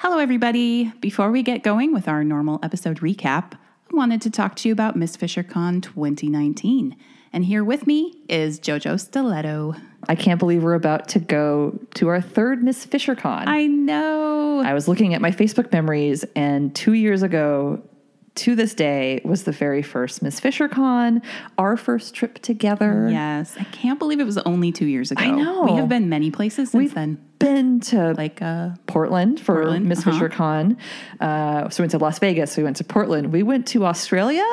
Hello, everybody. Before we get going with our normal episode recap, I wanted to talk to you about Miss FisherCon 2019. And here with me is JoJo Stiletto. I can't believe we're about to go to our third Miss FisherCon. I know. I was looking at my Facebook memories, and two years ago, to this day, was the very first Miss Fisher Con, our first trip together. Yes. I can't believe it was only two years ago. I know. We have been many places since We've then. been to Like, uh, Portland for Portland, Miss uh-huh. FisherCon. Uh, so we went to Las Vegas. We went to Portland. We went to Australia.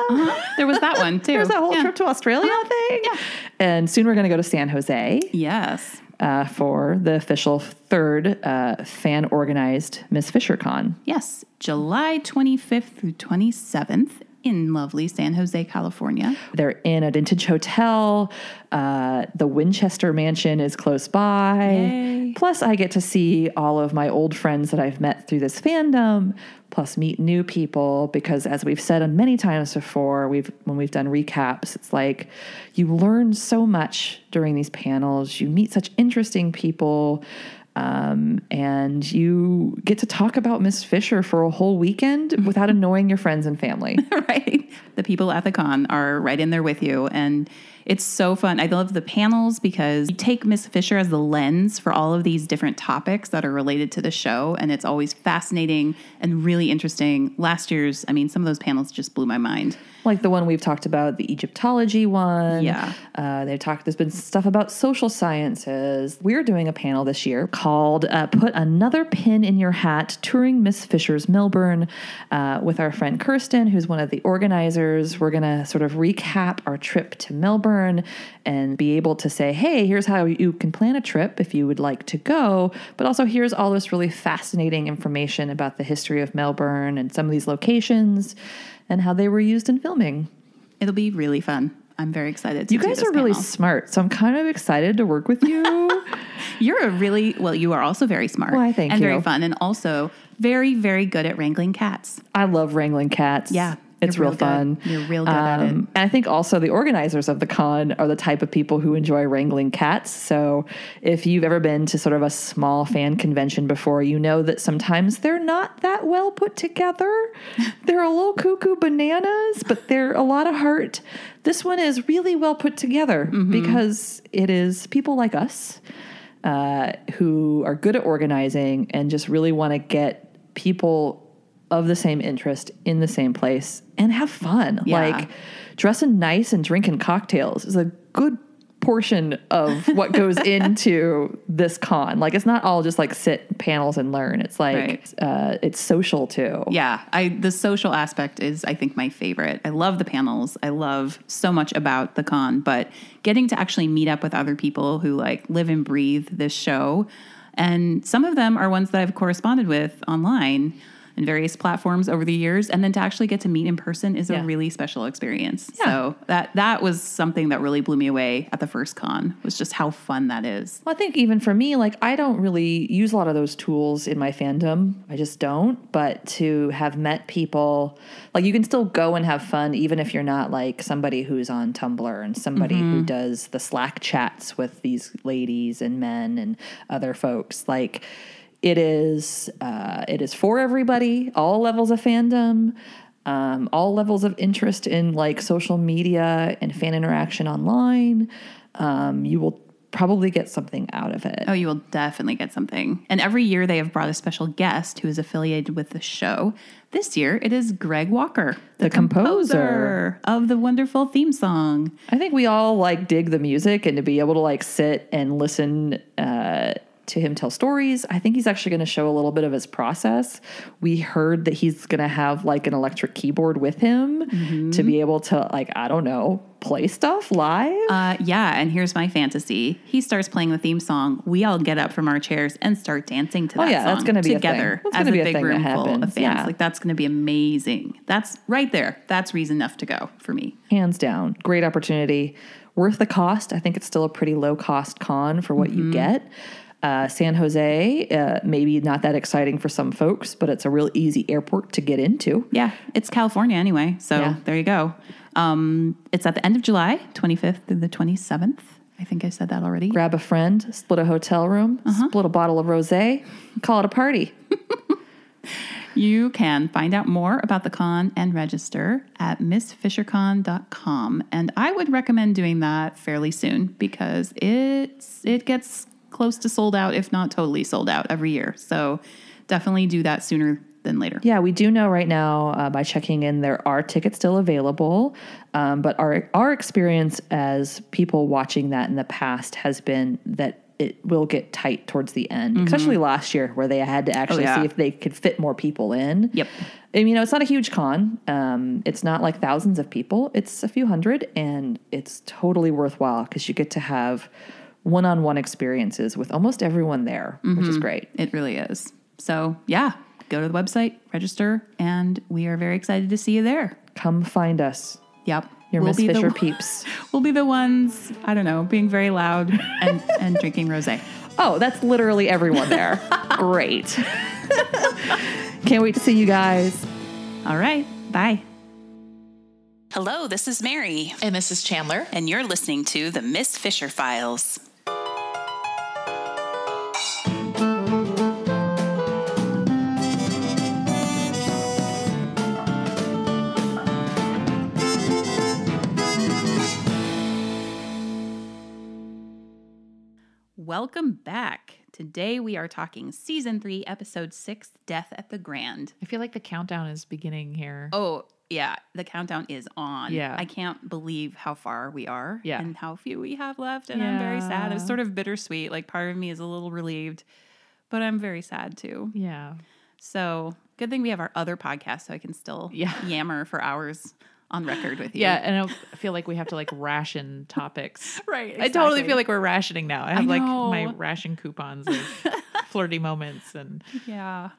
there was that one too. there was that whole Yeah. trip to Australia thing. yeah. And soon we're going to go to San Jose. Yes. Uh, for the official third uh, fan organized Miss FisherCon. Yes. July 25th through 27th in lovely San Jose, California. They're in a vintage hotel. Uh, the Winchester Mansion is close by. Yay. Plus, I get to see all of my old friends that I've met through this fandom. Plus, meet new people because, as we've said many times before, we've when we've done recaps, it's like you learn so much during these panels. You meet such interesting people. Um, and you get to talk about Miss Fisher for a whole weekend without annoying your friends and family. right? The people at the con are right in there with you. And it's so fun. I love the panels because you take Miss Fisher as the lens for all of these different topics that are related to the show. And it's always fascinating and really interesting. Last year's, I mean, some of those panels just blew my mind. like the one we've talked about, the Egyptology one. Yeah. Uh, they've talked, there's been stuff about social sciences. We're doing a panel this year called uh, Put Another Pin in Your Hat Touring Miss Fisher's Melbourne uh, with our friend Kirsten, who's one of the organizers. We're going to sort of recap our trip to Melbourne and be able to say, hey, here's how you can plan a trip if you would like to go. But also, here's all this really fascinating information about the history of Melbourne and some of these locations and how they were used in filming. It'll be really fun. I'm very excited to You guys are really smart, so I'm kind of excited to work with you. You're a really, well, you are also very smart. Why, thank and you. very fun. And also very, very good at wrangling cats. I love wrangling cats. Yeah, It's real real fun. You're real good at it. And I think also the organizers of the con are the type of people who enjoy wrangling cats. So if you've ever been to sort of a small fan convention before, you know that sometimes they're not that well put together. they're a little cuckoo bananas, but they're a lot of heart. This one is really well put together Mm-hmm. because it is people like us uh, who are good at organizing and just really want to get people of the same interest in the same place and have fun. Yeah. Like dressing nice and drinking cocktails is a good portion of what goes into this con. Like it's not all just like sit panels and learn. It's like Right. uh, it's social too. Yeah, I the social aspect is I think my favorite. I love the panels. I love so much about the con, but getting to actually meet up with other people who like live and breathe this show and some of them are ones that I've corresponded with online in various platforms over the years and then to actually get to meet in person is Yeah. a really special experience. Yeah. So that that was something that really blew me away at the first con was just how fun that is. Well, I think even for me, like I don't really use a lot of those tools in my fandom. I just don't. But to have met people, like you can still go and have fun, even if you're not like somebody who's on Tumblr and somebody who mm-hmm. does the Slack chats with these ladies and men and other folks. Like it is, uh, it is for everybody, all levels of fandom. Um, all levels of interest in like social media and fan interaction online. Um, you will probably get something out of it. Oh, you will definitely get something. And every year they have brought a special guest who is affiliated with the show. This year it is Greg Walker, The composer. of the wonderful theme song. I think we all like dig the music and to be able to like sit and listen uh, to him tell stories. I think he's actually going to show a little bit of his process. We heard that he's going to have like an electric keyboard with him to be able to like I don't know play stuff live. Uh, yeah, and here's my fantasy. He starts playing the theme song. We all get up from our chairs and start dancing to Oh, that yeah, song that's gonna be a thing. together That's as a be a big room full of fans. yeah. Like that's going to be amazing. That's right there. That's reason enough to go for me. hands down great opportunity worth the cost i think it's still a pretty low cost con for what you get uh, san jose uh, maybe not that exciting for some folks but it's a real easy airport to get into Yeah, it's California anyway. So Yeah. there you go. Um, it's at the end of July, 25th through the 27th. I think I said that already. grab a friend split a hotel room split a bottle of rosé call it a party You can find out more about the con and register at missfishercon.com. And I would recommend doing that fairly soon because it's it gets close to sold out, if not totally sold out every year. So definitely do that sooner than later. Yeah, we do know right now uh, by checking in there are tickets still available, um, but our our experience as people watching that in the past has been that it will get tight towards the end, especially last year where they had to actually yeah. see if they could fit more people in. Yep. And, you know, it's not a huge con. Um, it's not like thousands of people. It's a few hundred, and it's totally worthwhile because you get to have one-on-one experiences with almost everyone there, which is mm-hmm. great. It really is. So yeah, go to the website, register, and we are very excited to see you there. Come find us, Yep. your We'll Miss be the Fisher peeps. We'll be the ones, I don't know, being very loud and, and drinking rosé. Oh, that's literally everyone there. Great. Can't wait to see you guys. All right. Bye. Hello, this is Mary, And this is Chandler. and you're listening to the Miss Fisher Files. Welcome back. Today we are talking season three, episode six, Death at the Grand. I feel like the countdown is beginning here. Oh, yeah, the countdown is on. Yeah. I can't believe how far we are Yeah. and how few we have left. And I'm very sad. It's Yeah. sort of bittersweet. Like, part of me is a little relieved, but I'm very sad too. Yeah. So, good thing we have our other podcast so I can still Yeah. yammer for hours on record with you. Yeah, and I feel like we have to like ration topics. Right. I totally feel like we're rationing now. I have like my ration coupons of flirty moments and Yeah.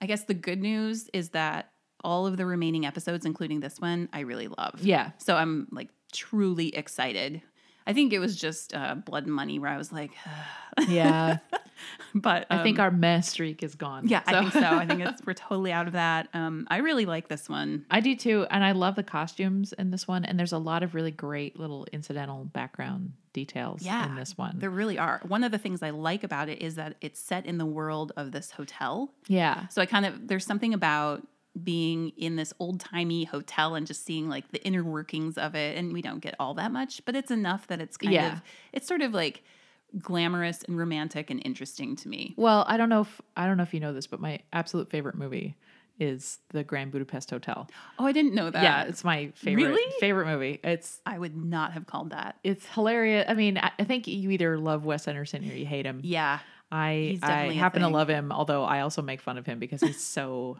I guess the good news is that all of the remaining episodes, including this one, I really love. yeah. So I'm like truly excited. I think it was just uh, blood and money where I was like, Yeah. but I think um, our mess streak is gone. yeah, I think so. I think it's, we're totally out of that. Um, I really like this one. I do too. And I love the costumes in this one. And there's a lot of really great little incidental background details Yeah, in this one. There really are. One of the things I like about it is that it's set in the world of this hotel. yeah. So I kind of there's something about being in this old timey hotel and just seeing like the inner workings of it. And we don't get all that much, but it's enough that it's kind Yeah. of it's sort of like glamorous and romantic and interesting to me. Well, I don't know if I don't know if you know this, but my absolute favorite movie is the Grand Budapest Hotel. Oh, I didn't know that. yeah, it's my favorite Really? favorite movie. It's I would not have called that. it's hilarious. I mean, I I think you either love Wes Anderson or you hate him. Yeah. I I happen to love him, although I also make fun of him because he's so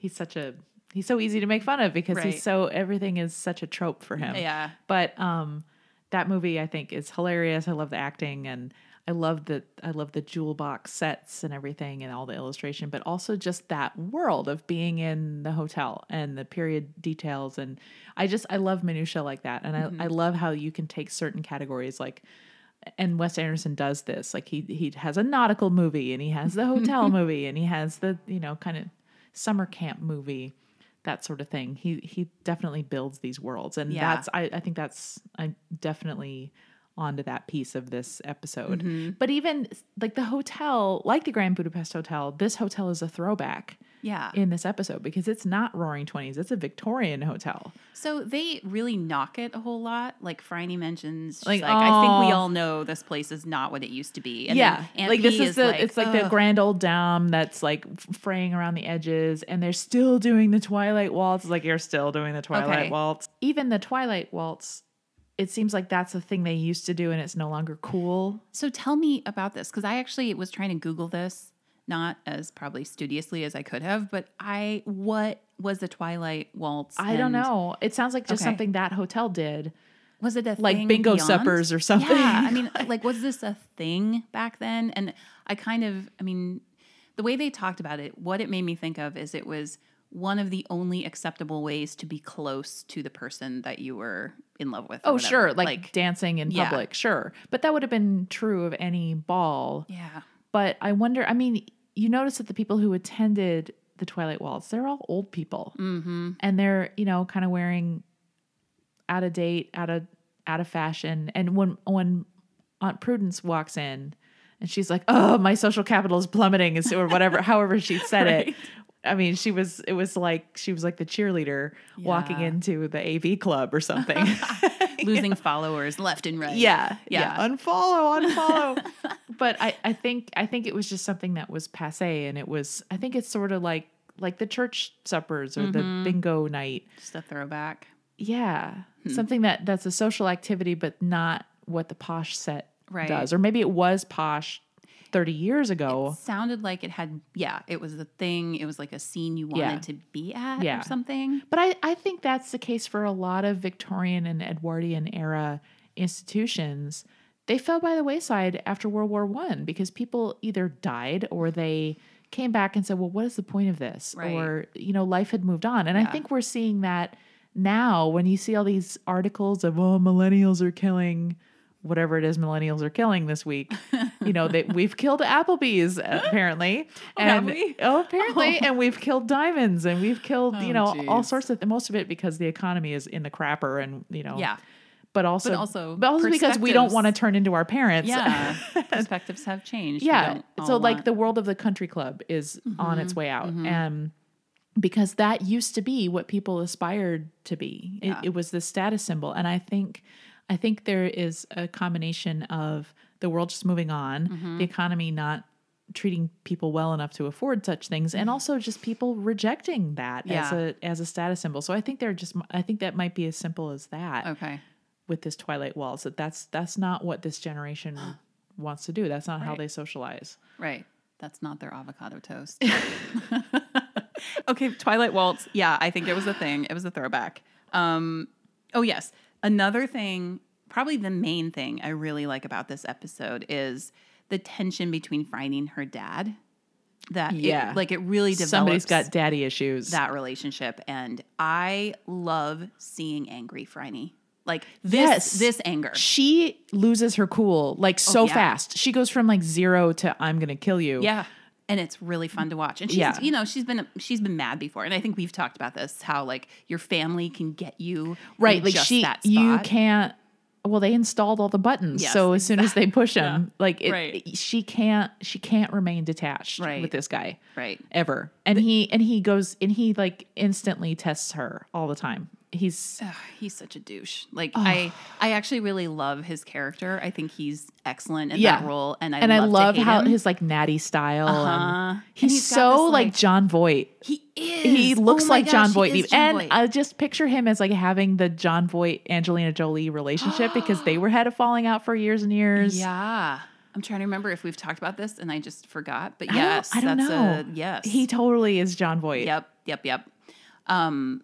he's such a he's so easy to make fun of because Right. he's so everything is such a trope for him. Yeah. But um that movie I think is hilarious. I love the acting and I love the I love the jewel box sets and everything and all the illustration, but also just that world of being in the hotel and the period details and I just I love minutia like that. And I, I love how you can take certain categories like and Wes Anderson does this. Like he he has a nautical movie and he has the hotel movie and he has the, you know, kind of summer camp movie, that sort of thing. He he definitely builds these worlds. And Yeah. that's I, I think that's I'm definitely onto that piece of this episode. Mm-hmm. But even like the hotel, like the Grand Budapest Hotel, this hotel is a throwback Yeah. in this episode because it's not roaring 20s. It's a Victorian hotel. So they really knock it a whole lot. Like Phryne mentions, Like, like, I think we all know this place is not what it used to be. And yeah, like this P is the it's like the grand old dam that's like fraying around the edges, and they're still doing the Twilight Waltz. Like you're still doing the Twilight Okay. Waltz. Even the Twilight Waltz, it seems like that's a thing they used to do, and it's no longer cool. So tell me about this because I actually was trying to Google this, not as probably studiously as I could have, but I what was the Twilight Waltz? I don't know. It sounds like just Okay. something that hotel did. Was it a Like bingo beyond? suppers or something. Yeah, I mean, like, was this a thing back then? And I kind of, I mean, the way they talked about it, what it made me think of is it was one of the only acceptable ways to be close to the person that you were in love with. Oh, whatever. sure, like, dancing in yeah. public, sure. But that would have been true of any ball. yeah, But I wonder, I mean, you notice that the people who attended the Twilight Waltz, they're all old people. Mm-hmm. And they're, you know, kind of wearing out of date, out of out of fashion. And when when Aunt Prudence walks in and she's like, "Oh, my social capital is plummeting," or whatever, however she said it. I mean, she was. It was like she was like the cheerleader walking into the AV club or something. Losing followers left and right. yeah, Yeah. yeah. Unfollow, unfollow. But I, I think, I think it was just something that was passe, and it was. I think it's sort of like like the church suppers or the bingo night. Just a throwback. Yeah, Hmm. something that that's a social activity, but not what the posh set Right. does, or maybe it was posh thirty years ago. Sounded like it had, yeah, it was a thing. It was like a scene you wanted Yeah. to be at Yeah. or something. But I, I think that's the case for a lot of Victorian and Edwardian era institutions. They fell by the wayside after World War One because people either died or they came back and said, "Well, what is the point of this?" Right. Or you know, life had moved on. And I think we're seeing that now when you see all these articles of, "Oh, millennials are killing." Whatever it is, millennials are killing this week. You know that we've killed Applebee's apparently, Oh, and we? oh, apparently, oh. and we've killed diamonds, and we've killed you Oh, know all sorts of most of it because the economy is in the crapper, and you know Yeah. But also But also but also because we don't want to turn into our parents. Yeah. Perspectives have changed. Yeah. So like want- the world of the country club is on its way out, and because that used to be what people aspired to be. Yeah. It, it was the status symbol, and I think I think there is a combination of the world just moving on, Mm-hmm. the economy not treating people well enough to afford such things and also just people rejecting that as Mm-hmm. A as a status symbol so i think they're just i think that might be as simple as that Okay. With this twilight waltz that that's that's not what this generation wants to do that's not how they socialize Right. That's not their avocado toast. okay, Twilight Waltz. Yeah, I think it was a thing. It was a throwback. Um, oh yes, another thing, probably the main thing I really like about this episode is the tension between and her dad. That it- Yeah. like it really develops somebody's got daddy issues that relationship, and I love seeing angry Phryne. Like this, Yes. this anger. she loses her cool like oh, so Oh, yeah. fast she goes from like zero to i'm gonna kill you Yeah. And it's really fun to watch. And she's, Yeah. you know, she's been she's been mad before. And I think we've talked about this, how like your family can get you right like she that you can't well they installed all the buttons Yes, so as soon as they push them like it, Right. she can't she can't remain detached Right. with this guy Right. ever and he and he goes and he like instantly tests her all the time he's Ugh, he's such a douche. Like I I actually really love his character. I think he's excellent in Yeah. that role. And I and I love, to love how him. his like natty style Uh-huh. he's, he's so this, like, like- Jon Voight he is. he looks Oh like gosh, Jon Voight, John and Voight. I just picture him as like having the Jon Voight Angelina Jolie relationship because they were had a falling out for years and years. Yeah. I'm trying to remember if we've talked about this and I just forgot. But I don't- yes, I don't, that's know. a yes. he totally is Jon Voight. Yep, yep, yep. Um,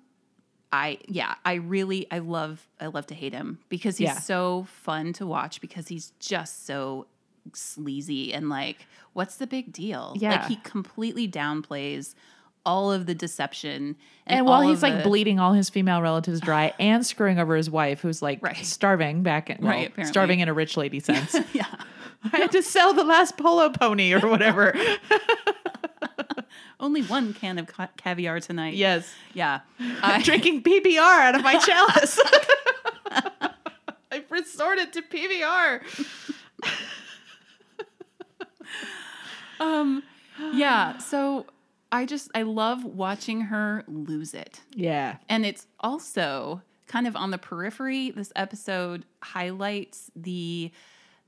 I yeah, I really I love I love to hate him because he's Yeah. so fun to watch because he's just so sleazy and like what's the big deal? Yeah. like he completely downplays all of the deception And while all he's like the- bleeding all his female relatives dry and screwing over his wife, who's like Right. starving back in, well, Right, apparently. starving in a rich lady sense. yeah, I had to sell the last polo pony or whatever. only one can of ca- caviar tonight. yes. yeah, I'm I, drinking PBR out of my chalice. I've resorted to PBR. um, yeah. So I just I love watching her lose it. Yeah. And it's also kind of on the periphery. This episode highlights the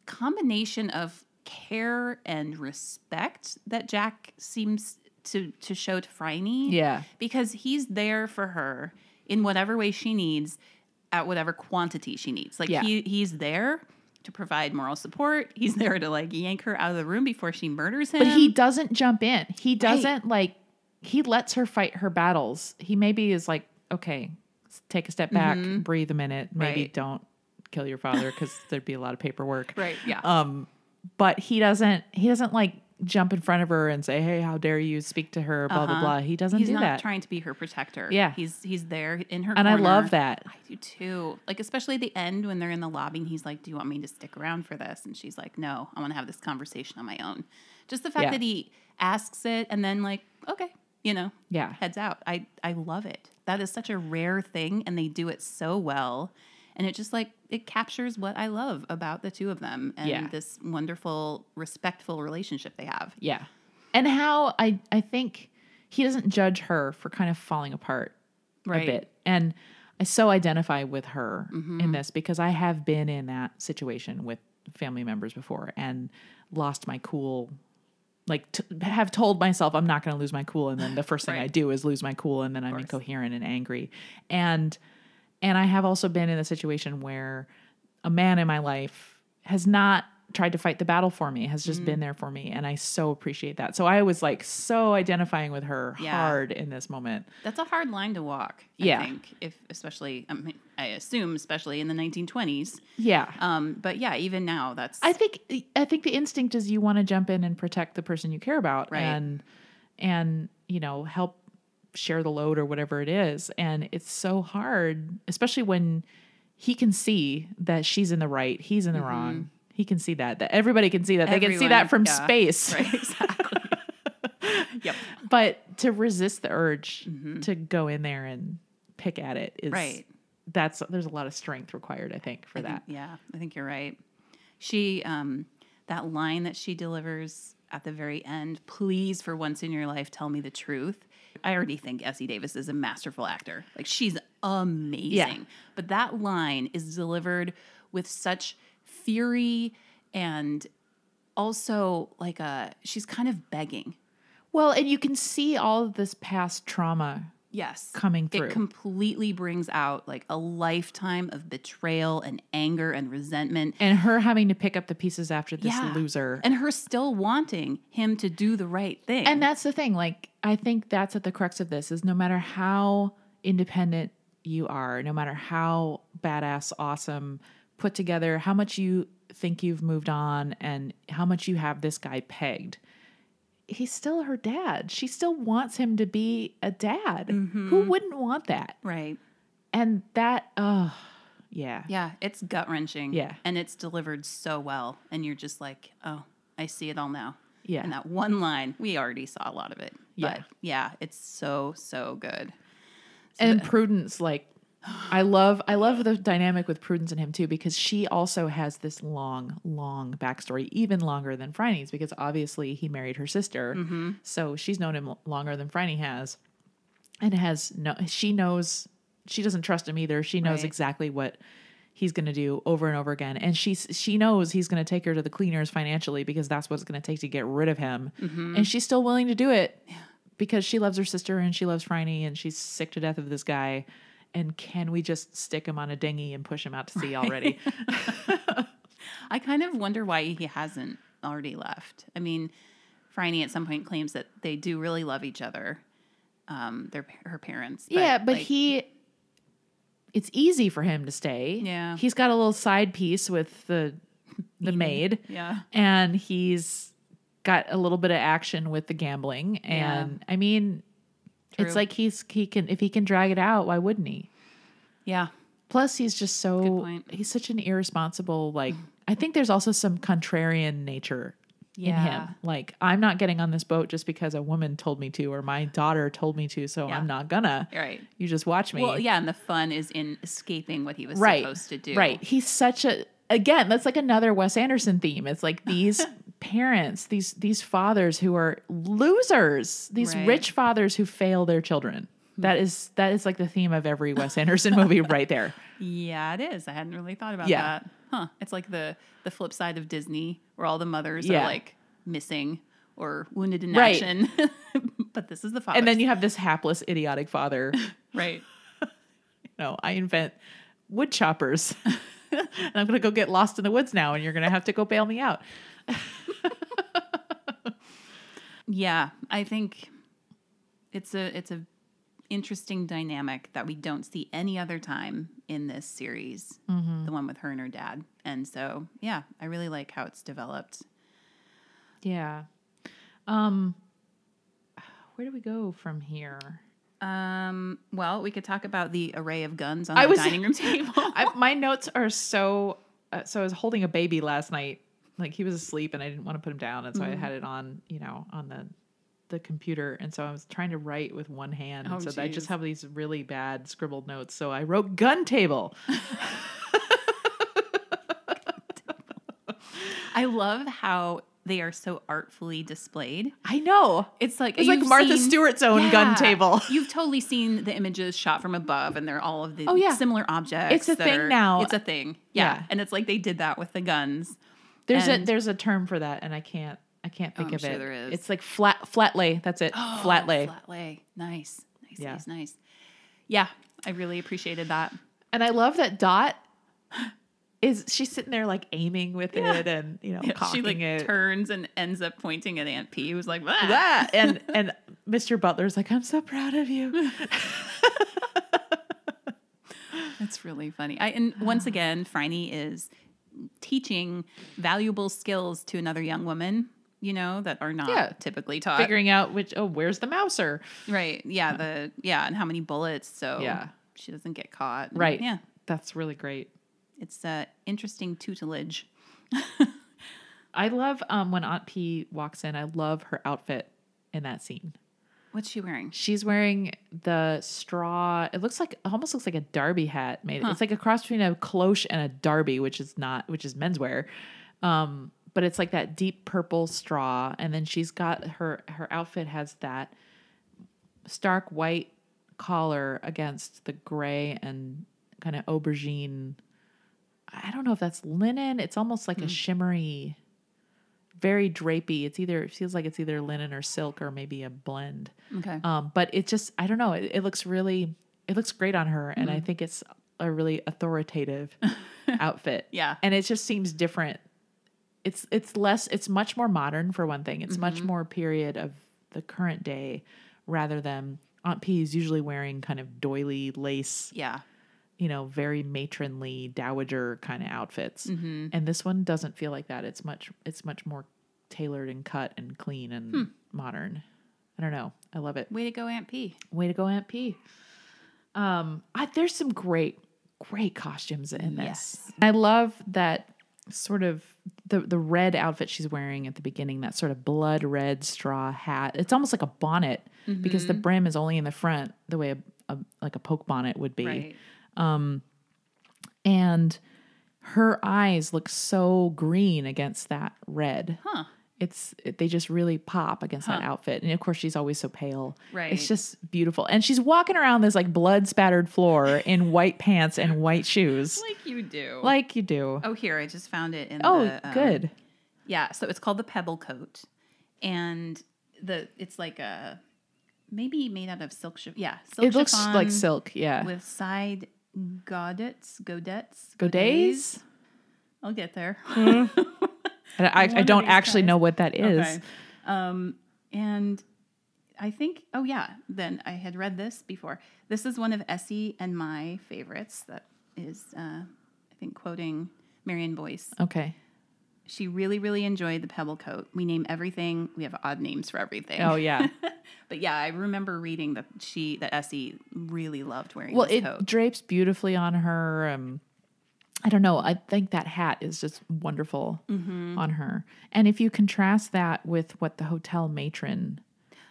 combination of care and respect that Jack seems to to show to Phryne. Yeah. Because he's there for her in whatever way she needs, at whatever quantity she needs. Like Yeah. he he's there to provide moral support. He's there to like yank her out of the room before she murders him. But he doesn't jump in. He doesn't like he lets her fight her battles. He maybe is like, okay, take a step back, breathe a minute, maybe Mm-hmm. Right. don't kill your father because there'd be a lot of paperwork. Right, yeah. Um, but he doesn't he doesn't like jump in front of her and say, Hey, how dare you speak to her, blah, blah, Uh-huh. blah. He doesn't he's do not that. trying to be her protector. Yeah. he's he's there in her. and I love that. I do too. Like especially at the end when they're in the lobby and he's like, "Do you want me to stick around for this?" And she's like, "No, I want to have this conversation on my own." Just the fact Yeah. that he asks it and then like, "Okay," you know, Yeah. heads out. I I love it. That is such a rare thing, and they do it so well. And it just like it captures what I love about the two of them and Yeah. this wonderful, respectful relationship they have. Yeah. And how I I think he doesn't judge her for kind of falling apart Right. a bit. And I so identify with her Mm-hmm. in this because I have been in that situation with family members before and lost my cool. Like t- have told myself I'm not going to lose my cool, and then the first thing I do is lose my cool, and then I'm incoherent and angry, and and I have also been in a situation where a man in my life has not tried to fight the battle for me, has just been there for me. And I so appreciate that. So I was like so identifying with her Yeah. hard in this moment. That's a hard line to walk. Yeah. I think, if especially, I, mean, I assume, especially in the 1920s. Yeah. Um, but yeah, even now, that's I think I think the instinct is you want to jump in and protect the person you care about Right. and and you know help share the load or whatever it is and it's so hard especially when he can see that she's in the right he's in the wrong he can see that that everybody can see that they can see that from yeah. space right. Exactly. yep. but to resist the urge to go in there and pick at it is Right. that's there's a lot of strength required i think for that Yeah, I think you're right. She, um, that line that she delivers at the very end, please, for once in your life, tell me the truth. I already think Essie Davis is a masterful actor. Like, she's amazing. But that line is delivered with such fury and also like a, she's kind of begging. well and you can see all of this past trauma Yes. coming through It completely brings out like a lifetime of betrayal and anger and resentment. and her having to pick up the pieces after this Yeah. loser. and her still wanting him to do the right thing. And that's the thing. Like, I think that's at the crux of this is no matter how independent you are, no matter how badass, awesome, put together, how much you think you've moved on, and how much you have this guy pegged, he's still her dad. She still wants him to be a dad. Who mm-hmm. wouldn't want that? right. And that, oh, yeah. Yeah, it's gut wrenching. Yeah. And it's delivered so well. And you're just like, oh, I see it all now. Yeah. And that one line, we already saw a lot of it. Yeah. But yeah, it's so, so good. and prudence like i love i love the dynamic with prudence and him too because she also has this long long backstory even longer than Phryne's because obviously he married her sister. Mm-hmm. So she's known him longer than Phryne has and has no she knows she doesn't trust him either. She knows Right. exactly what he's going to do over and over again. And she's she knows he's going to take her to the cleaners financially because that's what it's going to take to get rid of him. Mm-hmm. And she's still willing to do it because she loves her sister and she loves Phryne and she's sick to death of this guy. And can we just stick him on a dinghy and push him out to sea already? I kind of wonder why he hasn't already left. I mean, Phryne at some point claims that they do really love each other, um, their her parents. yeah, but like, he, it's easy for him to stay. Yeah. he's got a little side piece with the the maid. Yeah. and he's got a little bit of action with the gambling. And I mean, it's like he's he can if he can drag it out, why wouldn't he? Yeah. Plus, he's just so point. he's such an irresponsible. Like, I think there's also some contrarian nature in him. Like, I'm not getting on this boat just because a woman told me to, or my daughter told me to, so Yeah. I'm not gonna. Right. You just watch me. Well, yeah, and the fun is in escaping what he was right. supposed to do. Right. He's such a again. That's like another Wes Anderson theme. It's like these parents, these these fathers who are losers, these Right. rich fathers who fail their children. Hmm. That is that is like the theme of every Wes Anderson movie right there. Yeah, it is. I hadn't really thought about Yeah. that. Huh. It's like the the flip side of Disney where all the mothers Yeah. are like missing or wounded in Right. action. but this is the father. And then you have this hapless, idiotic father. right. No, I invent wood choppers. and I'm going to go get lost in the woods now, and you're going to have to go bail me out. Yeah, I think it's a it's a interesting dynamic that we don't see any other time in this series. Mm-hmm. The one with her and her dad. And so, yeah, I really like how it's developed. Yeah. Um, where do we go from here? Um, well, we could talk about the array of guns on I the was- dining room table. I, my notes are so. Uh, so I was holding a baby last night. Like he was asleep, and I didn't want to put him down, and so I mm-hmm. had it on, you know, on the the computer, and so I was trying to write with one hand, Oh, and so I just have these really bad scribbled notes. So I wrote gun table. I love how they are so artfully displayed. I know. It's like It's like Martha seen- Stewart's own gun table. You've totally seen the images shot from above, and they're all of the Oh, yeah. similar objects. It's a thing are- now. It's a thing. Yeah. Yeah. and it's like they did that with the guns. There's a there's a term for that, and I can't I can't think oh, I'm of sure it. there is. It's like flat flat lay. That's it. Oh, flat lay. Flat lay. Nice. Nice. Yeah. Nice. Nice. Yeah, I really appreciated that. And I love that Dot is she's sitting there like aiming with it and you know she cocking like it. turns and ends up pointing at Aunt P, who's like, that and and Mr. Butler's like, I'm so proud of you. That's really funny. I and once again, Phryne is teaching valuable skills to another young woman, you know, that are not Yeah. typically taught. Figuring out which oh, where's the mouser? right. Yeah, the yeah, and how many bullets so Yeah. she doesn't get caught. And, Right. Yeah. That's really great. It's uh interesting tutelage. I love um when Aunt P walks in, I love her outfit in that scene. What's she wearing? She's wearing the straw. It looks like almost looks like a derby hat made. It's like a cross between a cloche and a derby, which is not which is menswear. Um, but it's like that deep purple straw, and then she's got her her outfit has that stark white collar against the gray and kind of aubergine. I don't know if that's linen. It's almost like a shimmery, very drapey. It's either it feels like it's either linen or silk or maybe a blend. Okay. Um, but it just I don't know. It, it looks really it looks great on her, and I think it's a really authoritative outfit. Yeah. and it just seems different. It's it's less. It's much more modern for one thing. It's much more period of the current day, rather than Aunt P is usually wearing kind of doily lace, yeah. You know, very matronly dowager kind of outfits. Mm-hmm. And this one doesn't feel like that. It's much it's much more tailored and cut and clean and Hmm. modern. I don't know. I love it. Way to go, Aunt P. Way to go, Aunt P. Um, I, there's some great, great costumes in this. Yes. I love that sort of the the red outfit she's wearing at the beginning. That sort of blood red straw hat. It's almost like a bonnet because Mm-hmm. the brim is only in the front, the way a, a like a poke bonnet would be. Right. And her eyes look so green against that red. Huh. It's it, they just really pop against that outfit, and of course she's always so pale. Right. It's just beautiful, and she's walking around this like blood spattered floor in white pants and white shoes, Like you do. like you do. oh, here I just found it in Oh, the um, good. Yeah, so it's called the Pebble Coat, and the it's like a maybe made out of silk. Chi- yeah, silk It looks like silk. Yeah. with side godets, godets, Godets? I'll get there. And I, I don't actually guys. know what that is. Okay. Um, and I think, oh yeah, then I had read this before. This is one of Essie and my favorites. That is, uh, I think, quoting Marion Boyce. Okay. She really, really enjoyed the Pebble Coat. We name everything. We have odd names for everything. Oh yeah. but yeah, I remember reading that she that Essie really loved wearing well, this it coat. drapes beautifully on her. Um, I don't know. I think that hat is just wonderful Mm-hmm. on her. And if you contrast that with what the hotel matron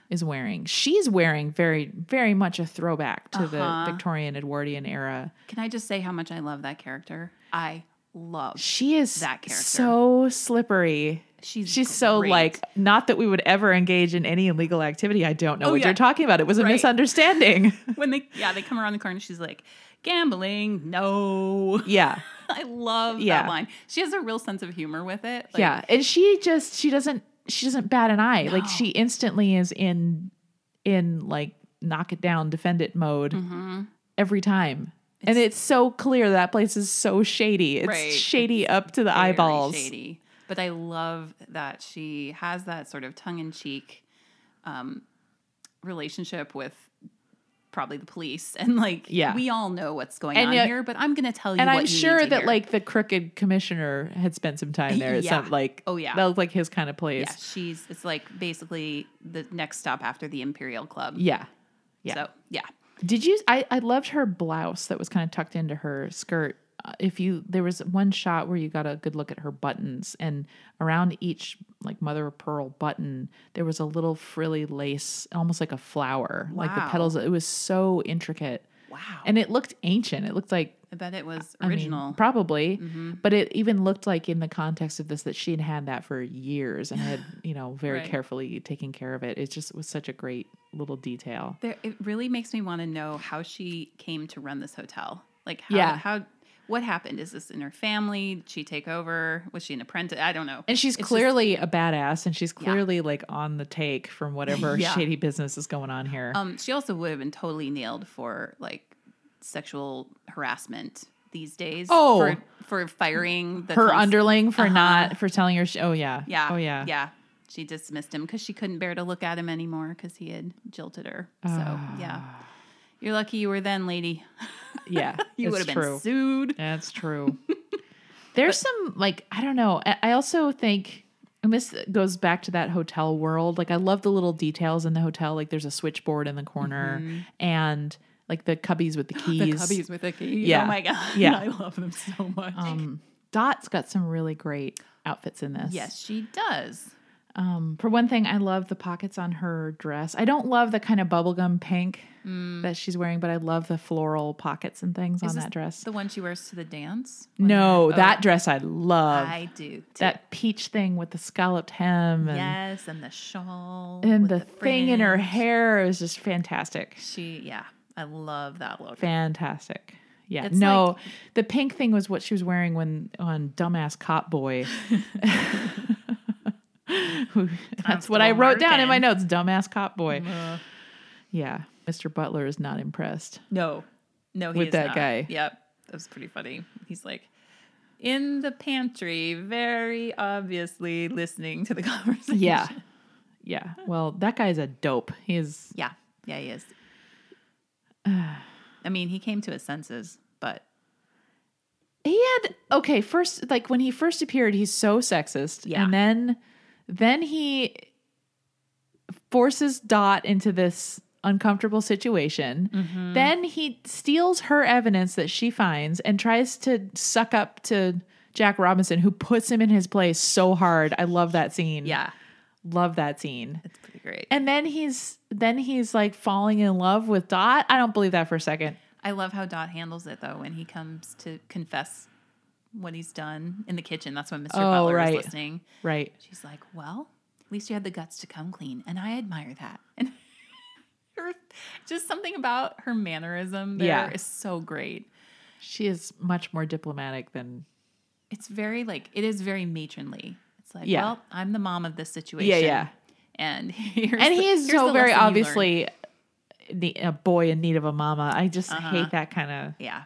is wearing, she's wearing very, very much a throwback to Uh-huh. the Victorian Edwardian era. Can I just say how much I love that character? I love. She is That character. so slippery. She's She's so great. like not that we would ever engage in any illegal activity. I don't know Oh, what yeah. you're talking about. It was a Right. misunderstanding. when they yeah they come around the corner. She's like gambling. No. yeah. I love Yeah. that line. She has a real sense of humor with it. Like, yeah and she just she doesn't she doesn't bat an eye like she instantly is in in like knock it down defend it mode Mm-hmm. every time and it's so clear that place is so shady it's Right. shady up to the eyeballs Shady. But I love that she has that sort of tongue in cheek um, relationship with probably the police and like Yeah. we all know what's going And on yet- here but i'm gonna tell you and i'm you sure that hear. like the crooked commissioner had spent some time there it's Yeah. not like Oh, yeah. that was like his kind of place yeah she's it's like basically the next stop after the imperial club yeah yeah so yeah Did you? I, I loved her blouse that was kind of tucked into her skirt. Uh, if you, there was one shot where you got a good look at her buttons, and around each like mother of pearl button, there was a little frilly lace, almost like a flower, like the petals. It was so intricate. Wow. And it looked ancient. It looked like I bet it was I mean, original. probably, Mm-hmm. but it even looked like in the context of this that she had had that for years and had, you know, very Right. carefully taken care of it. It just was such a great little detail. there, it really makes me want to know how she came to run this hotel. Like, how, Yeah. how, what happened? Is this in her family? Did she take over? Was she an apprentice? I don't know. And she's It's just- clearly a badass and she's clearly like on the take from whatever Yeah. shady business is going on here. Um, she also would have been totally nailed for like sexual harassment these days. Oh. for, for firing the her cons- underling for Uh-huh. not for telling her sh- oh yeah. Yeah. Oh yeah. Yeah. She dismissed him because she couldn't bear to look at him anymore because he had jilted her. So yeah, Ah. You're lucky you were then, lady. Yeah. You would have been sued. That's true. There's some like I don't know. I also think and this goes back to that hotel world. Like I love the little details in the hotel. Like there's a switchboard in the corner and like the cubbies with the keys. Mm-hmm. The cubbies with the keys. Yeah. Oh my god. Yeah. I love them so much. Um, Dot's got some really great outfits in this. yes, she does. Um, for one thing, I love the pockets on her dress. I don't love the kind of bubblegum pink that she's wearing, but I love the floral pockets and things Is on that dress. The one she wears to the dance? no, Oh, that dress I love. I do. Too. that peach thing with the scalloped hem and, yes, and the shawl and with the, thing in her hair is just fantastic. She, yeah, I love that look. Fantastic. Yeah. It's no, like- the pink thing was what she was wearing when on Dumbass Cop Boy. That's what I wrote down in my notes. Dumbass Cop Boy. Yeah. Mr. Butler is not impressed. No, no, he With that not. guy. Yep, that was pretty funny. He's like in the pantry, very obviously listening to the conversation. Yeah. Yeah. Well, that guy's a dope. He is yeah, yeah, he is. I mean, he came to his senses, but he had okay first like when he first appeared he's so sexist Yeah. and then then he forces dot into this uncomfortable situation. Mm-hmm. then he steals her evidence that she finds and tries to suck up to jack robinson who puts him in his place so hard. I love that scene. Yeah, love that scene. It's pretty great. and then he's then he's like falling in love with dot. I don't believe that for a second. I love how Dot handles it though when he comes to confess what he's done in the kitchen. That's when Mr. Oh, Butler right. is listening. right She's like, "Well, at least you had the guts to come clean, and I admire that." And her, just something about her mannerism there is Yeah. so great. she is much more diplomatic than It's very like it is very matronly. It's like, Yeah. well, I'm the mom of this situation. Yeah, yeah. And here's and he is so very lesson you learned. obviously a boy in need of a mama. I just Uh-huh. hate that kind of Yeah,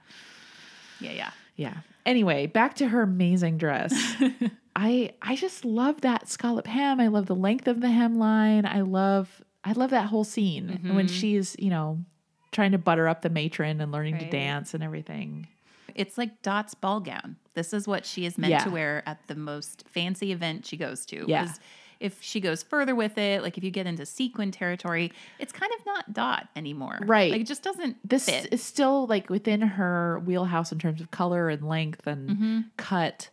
yeah, yeah. yeah. Anyway, back to her amazing dress. I I just love that scallop hem. I love the length of the hemline. I love I love that whole scene Mm-hmm. when she's you know trying to butter up the matron and learning to dance and everything. It's like Dot's ball gown. This is what she is meant Yeah. to wear at the most fancy event she goes to. Yeah. If she goes further with it, like if you get into sequin territory, it's kind of not Dot anymore. Right. Like it just doesn't This fit. is still like within her wheelhouse in terms of color and length and Mm-hmm. cut,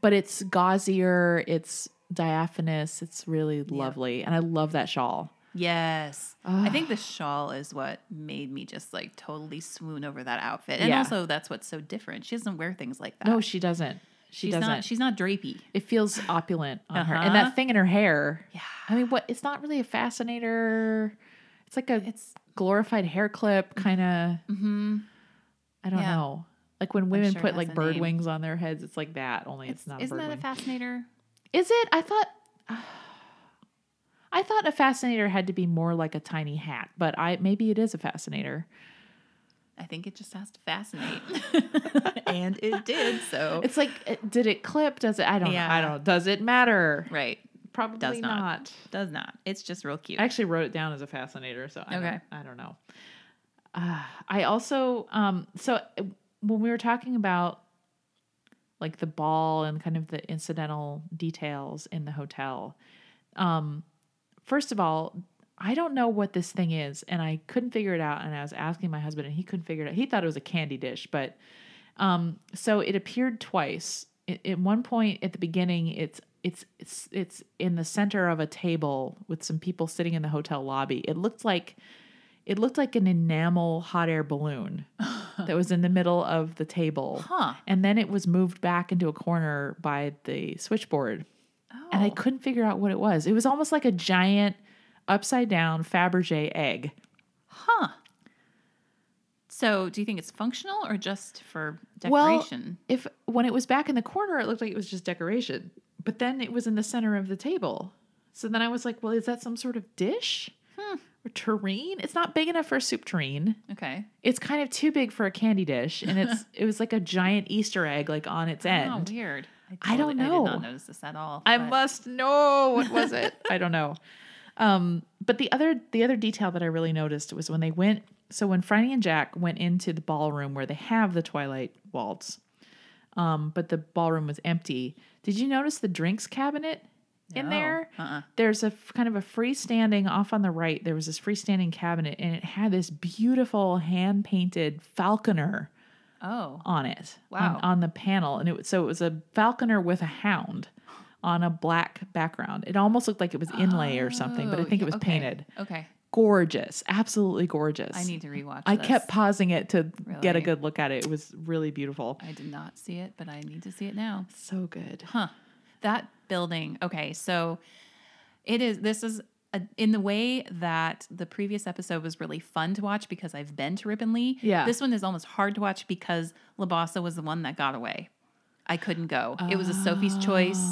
but it's gauzier, it's diaphanous, it's really lovely. And I love that shawl. Yes. I think the shawl is what made me just like totally swoon over that outfit. And Yeah. also that's what's so different. She doesn't wear things like that. No, she doesn't. She she's doesn't. not she's not drapey. it feels opulent on her. And Uh-huh. that thing in her hair. Yeah. I mean, what? It's not really a fascinator. It's like a It's glorified hair clip, kind of. mhm. I don't Yeah. know. Like when women sure put like bird name. wings on their heads, it's like that. Only it's, not. Isn't that a fascinator? Is it? I thought. I thought a fascinator had to be more like a tiny hat, but I maybe it is a fascinator. I think it just has to fascinate. and it did. So It's like, did it clip? Does it? I don't. know. I don't. Does it matter? right. Probably Does not. not. Does not. It's just real cute. I actually wrote it down as a fascinator, so I Okay. don't, I don't know. Uh, I also um so uh, when we were talking about like the ball and kind of the incidental details in the hotel, um first of all, I don't know what this thing is, and I couldn't figure it out. And I was asking my husband, and he couldn't figure it out. He thought it was a candy dish, but um, so it appeared twice. At at one point at the beginning, it's it's it's it's in the center of a table with some people sitting in the hotel lobby. It looked like It looked like an enamel hot air balloon that was in the middle of the table. Huh. And then it was moved back into a corner by the switchboard. And I Oh. couldn't figure out what it was. It was almost like a giant upside down Fabergé egg. Huh. So, do you think it's functional or just for decoration? Well, if when it was back in the corner, it looked like it was just decoration. But then it was in the center of the table. So then I was like, well, is that some sort of dish? Hmm. Or tureen? It's not big enough for a soup tureen. okay. It's kind of too big for a candy dish. And it's it was like a giant Easter egg like on its Oh, end. weird. I don't totally- I know. did not notice this at all. I but- must know what was it. I don't know. Um, but the other the other detail that I really noticed was when they went. So when Phryne and Jack went into the ballroom where they have the Twilight waltz, um, but the ballroom was empty. Did you notice the drinks cabinet in No. there? Uh-uh. There's a f- kind of a freestanding off on the right. There was this freestanding cabinet, and it had this beautiful hand painted falconer Oh, on it. Wow. On, on the panel. And it was so it was a falconer with a hound on a black background. It almost looked like it was inlay or something, but I Oh, think it oh, was okay. painted. Okay. Gorgeous. Absolutely gorgeous. I need to rewatch. I this. kept pausing it to get a good look at it. It was really beautiful. I did not see it, but I need to see it now. So good. Huh. That building. Okay, so it is. This is a, in the way that the previous episode was really fun to watch because I've been to Rippon Lea. Yeah. This one is almost hard to watch because Labassa was the one that got away. I couldn't go. It was a Sophie's choice.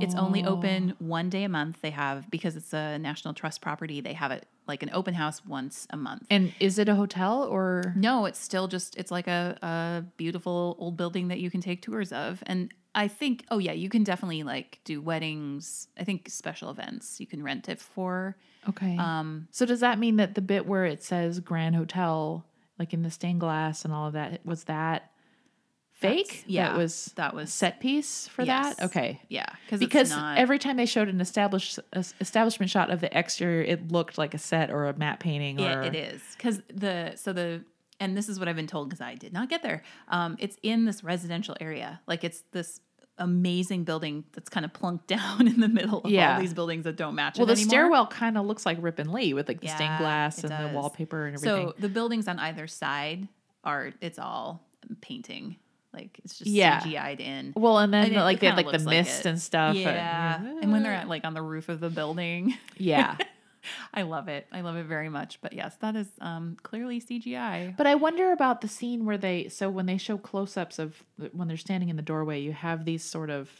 It's only open one day a month. They have because it's a National Trust property. They have it like an open house once a month. And is it a hotel or No, it's still just it's like a, a beautiful old building that you can take tours of. And I think oh yeah, you can definitely like do weddings. I think special events you can rent it for. Okay. Um so does that mean that the bit where it says Grand Hotel, like in the stained glass and all of that, was that fake? That's- yeah, That was that was set piece for yes. that? Okay. Yeah, because not, every time they showed an established a- establishment shot of the exterior, it looked like a set or a matte painting. Or it, it is because the so the and this is what I've been told because I did not get there. Um, it's in this residential area, like it's this amazing building that's kind of plunked down in the middle of Yeah. all these buildings that don't match. Well, the anymore. stairwell kind of looks like Rippon Lea with like the stained glass and the wallpaper and everything. So the buildings on either side are it's all painting. Like it's just Yeah. CGI'd in. well, and then And it- like it they had like the like mist and stuff. and- Yeah. and when they're at like on the roof of the building. yeah. I love it. I love it very much. But yes, that is um clearly CGI. But I wonder about the scene where they so when they show close-ups of when they're standing in the doorway, you have these sort of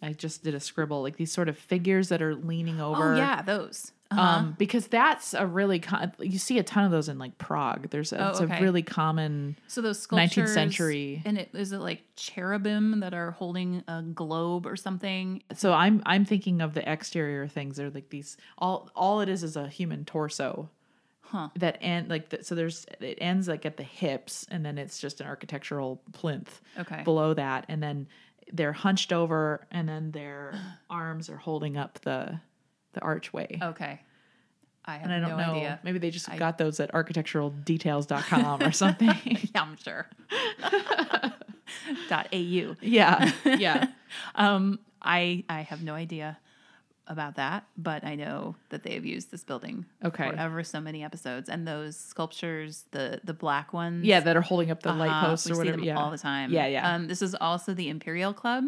I just did a scribble like these sort of figures that are leaning over. Oh yeah, those. Uh-huh. Um, because that's a really con- you see a ton of those in like Prague. There's a, Oh, it's okay. a really common. so those sculptures 19th century. and it is it like cherubim that are holding a globe or something. So I'm I'm thinking of the exterior things. They're like these all all it is is a human torso. Huh. That end like the, so there's it ends like at the hips and then it's just an architectural plinth Okay. below that and then they're hunched over and then their arms are holding up the the archway. Okay. I have and I don't no know. idea. Maybe they just I- got those at architecturaldetails.com or something. yeah, I'm sure. Dot au. yeah. Yeah. Um, I I have no idea about that, but I know that they have used this building Okay. for ever so many episodes, and those sculptures, the the black ones, Yeah, that are holding up the light uh-huh, posts we or see whatever. them yeah. all the time. Yeah, yeah. Um, this is also the Imperial Club,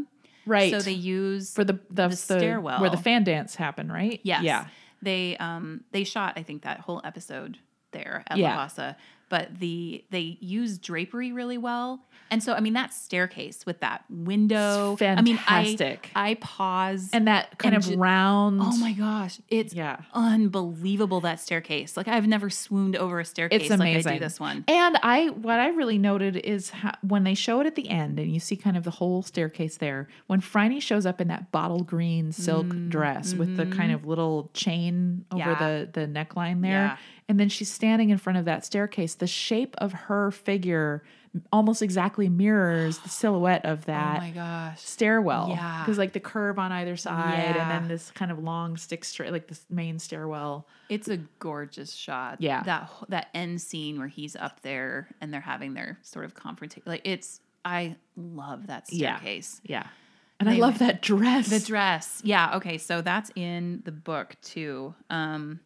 right. So they use for the the, the the stairwell. where the fan dance happened, right? Yes. Yeah. They um they shot I think that whole episode there at Yeah. Labassa, but the they use drapery really well. And so I mean that staircase with that window. It's I mean fantastic. I I pause And that kind And of ju- round. Oh my gosh, it's Yeah. unbelievable that staircase. Like I've never swooned over a staircase It's like I do this one. And I, what I really noted is how, when they show it at the end, and you see kind of the whole staircase there. When Phryne shows up in that bottle green silk dress with the kind of little chain over Mm, mm-hmm. Yeah. the the neckline there, Yeah. And then she's standing in front of that staircase. The shape of her figure almost exactly mirrors the silhouette of Oh that my gosh. stairwell. Yeah. because like the curve on either side, and then this kind of long stick straight, like this main stairwell. It's a gorgeous shot. Yeah. That that end scene where he's up there and they're having their sort of confrontation. Like it's I love that staircase. Yeah, and I love that dress. The dress. Yeah, okay, so that's in the book too. Um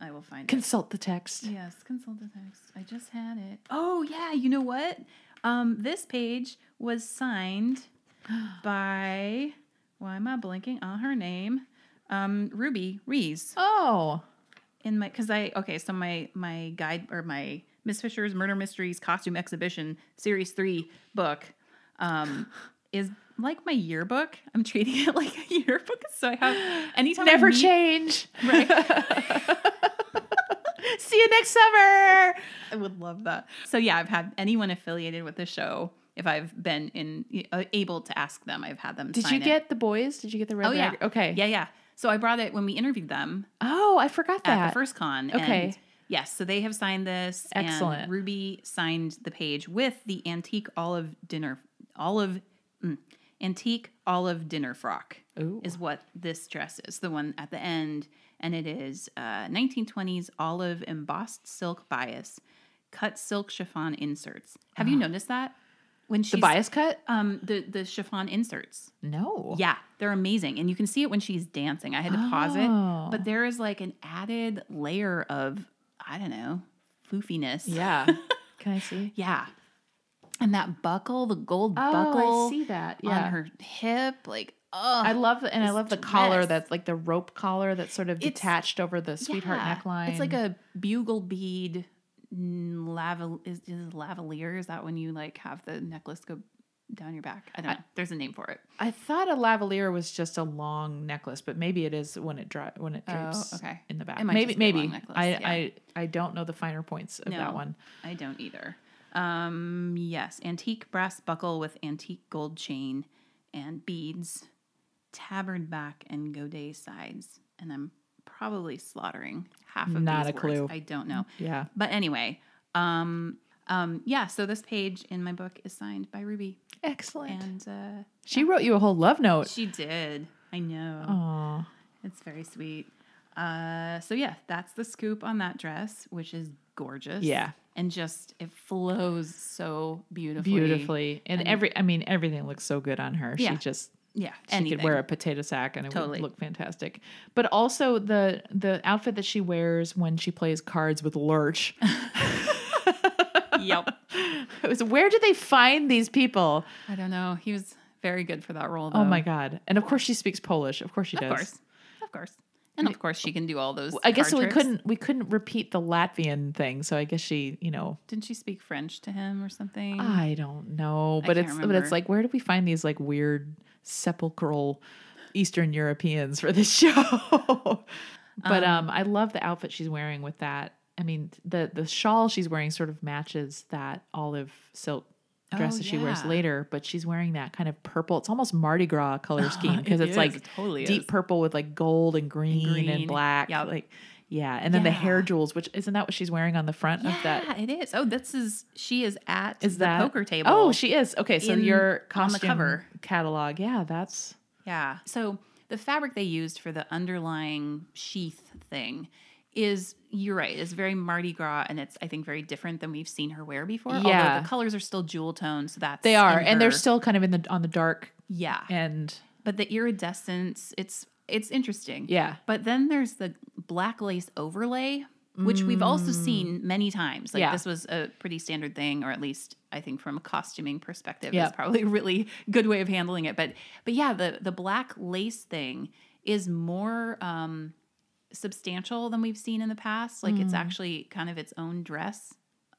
I will find it. Consult the text. Yes, consult the text. I just had it. Oh yeah, you know what? Um, this page was signed by. Why am I blinking on her name? Um, Ruby Rees. Oh, in my because I okay, so my my guide or my Miss Fisher's Murder Mysteries Costume Exhibition Series Three book um, is like my yearbook. I'm treating it like a yearbook. So I have anytime never meet- change. Right. See you next summer. I would love that. So yeah, I've had anyone affiliated with the show. If I've been in uh, able to ask them, I've had them. Did you it. get the boys? Did you get the red Oh yeah. bag? Okay. Yeah, yeah. So I brought it when we interviewed them Oh, I forgot at that. the first con. Okay. And yes, so they have signed this. Excellent. And Ruby signed the page with the antique olive dinner olive mm, antique olive dinner frock Ooh. is what this dress is. The one at the end, and it is uh, 1920s olive embossed silk bias, cut silk chiffon inserts. Have you noticed that when she's Ah. the bias cut? um the the chiffon inserts? No. Yeah, they're amazing. And you can see it when she's dancing. I had to pause it, Oh. but there is like an added layer of, I don't know, foofiness. Yeah. Can I see? Yeah. And that buckle, the gold Oh, buckle I see that. on Yeah. her hip, like, oh, I love that. and I love the collar that's like the rope collar that's sort of It's- detached over the sweetheart yeah. neckline. It's like a bugle bead mm, laval is, is lavalier. Is that when you like have the necklace go down your back? I don't know. There's a name for it. I thought a lavalier was just a long necklace, but maybe it is when it dry when it drapes Oh, okay. in the back. Maybe just be a maybe long necklace, I, yeah. I I don't know the finer points of that one. I don't either. Um, yes, antique brass buckle with antique gold chain and beads, tabard back and godet sides, and I'm probably slaughtering half of Not these a clue. I don't know. Yeah. But anyway, um, um, yeah. So this page in my book is signed by Ruby, Excellent. and uh, she wrote you a whole love note. she did. I know. Aw. It's very sweet. Uh, so yeah, that's the scoop on that dress, which is gorgeous. Yeah. And just it flows so beautifully. Beautifully. And, every I mean everything looks so good on her. Yeah. She just Yeah, she anything. could wear a potato sack and it Totally. would look fantastic. But also the the outfit that she wears when she plays cards with Lurch. yep. it was where did they find these people? I don't know. He was very good for that role. Though. Oh my god. And of course she speaks Polish. Of course she Of does. course, of course, and of course she can do all those. I guess card we tricks. couldn't we couldn't repeat the Latvian thing, so I guess she, you know, Didn't she speak French to him or something? I don't know, but it's but it's like where do we find these like weird sepulchral Eastern Europeans for this show? but um, I love the outfit she's wearing with that. I mean, the the shawl she's wearing sort of matches that olive silk dress Oh, that she wears later, but she's wearing that kind of purple. It's almost Mardi Gras color scheme It because it's is, like it totally deep is. purple with like gold and green and, green. black. Yeah, Like yeah, and then the hair jewels, which isn't that what she's wearing on the front yeah, of that? Yeah, it is. Oh, this is she is at Is the that poker table. Oh, she is. Okay, so in- your costume cover. catalog. Yeah, that's Yeah. So the fabric they used for the underlying sheath thing is you're right. It's very Mardi Gras, and it's I think very different than we've seen her wear before. Yeah. Although the colors are still jewel tones. so that's they are, and they're still kind of in the on the dark yeah. and But the iridescence, it's it's interesting. Yeah. But then there's the black lace overlay, which we've also seen many times. Like Mm. Yeah. this was a pretty standard thing, or at least I think from a costuming perspective, Yeah. is probably a really good way of handling it. But but yeah, the the black lace thing is more um, substantial than we've seen in the past. Like Mm. it's actually kind of its own dress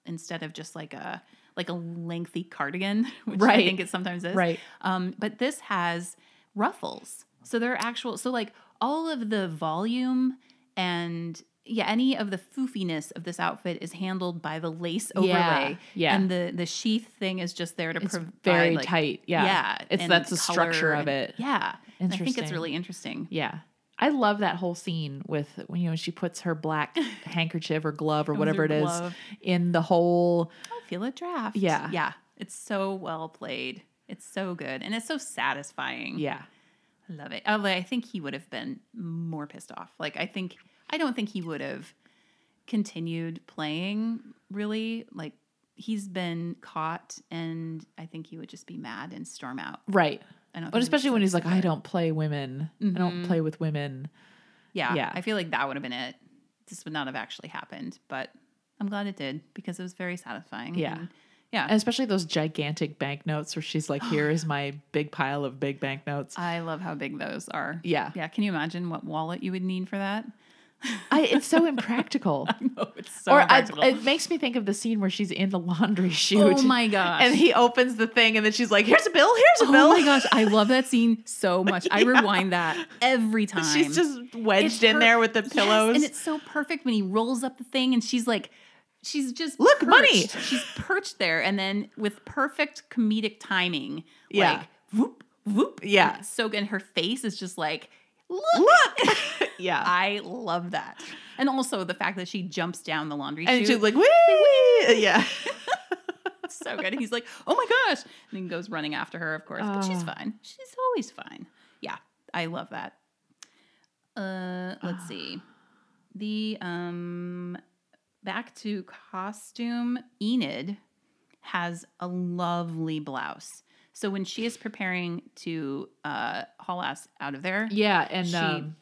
instead of just like a like a lengthy cardigan, which I think it sometimes is. Right. Um, but this has ruffles. So they're actual so like all of the volume and yeah, any of the foofiness of this outfit is handled by the lace overlay. Yeah, yeah. And the the sheath thing is just there to It's provide very like, tight. Yeah. Yeah. It's that's the structure of it. Yeah. And I think it's really interesting. Yeah. I love that whole scene with when you know she puts her black handkerchief or glove or whatever it is glove. in the whole I feel a draft. Yeah. Yeah. It's so well played. It's so good. And it's so satisfying. yeah. I love it. Although I think he would have been more pissed off. Like I think I don't think he would have continued playing really. Like he's been caught and I think he would just be mad and storm out. Right. I don't But especially when he's like. I don't play women. I don't mm-hmm. play with women. Yeah. yeah. I feel like that would have been it. this would not have actually happened, but I'm glad it did because it was very satisfying. Yeah. And- yeah. And especially those gigantic banknotes where she's like, "Here is my big pile of big banknotes." I love how big those are. Yeah. Yeah. Can you imagine what wallet you would need for that? I, it's so impractical. Oh, it's so or I, it makes me think of the scene where she's in the laundry oh chute. Oh my gosh. And he opens the thing, and then she's like, "Here's a bill. Here's a oh bill." Oh my gosh, I love that scene so much. I rewind that every time. She's just wedged It's in per- there with the Yes, pillows. and it's so perfect when he rolls up the thing and she's like, she's just Look, perched. money. She's perched there, and then with perfect comedic timing, Yeah. like whoop whoop. Yeah. So good. And her face is just like, look. Look. yeah. I love that, and also the fact that she jumps down the laundry and chute. she's like, "Wee!" Yeah. So good. And he's like, oh my gosh. And then goes running after her, of course. But she's fine. She's always fine. Yeah. I love that. Uh let's see. The um back to costume, Enid has a lovely blouse. So when she is preparing to uh haul ass out of there. Yeah. And She- um,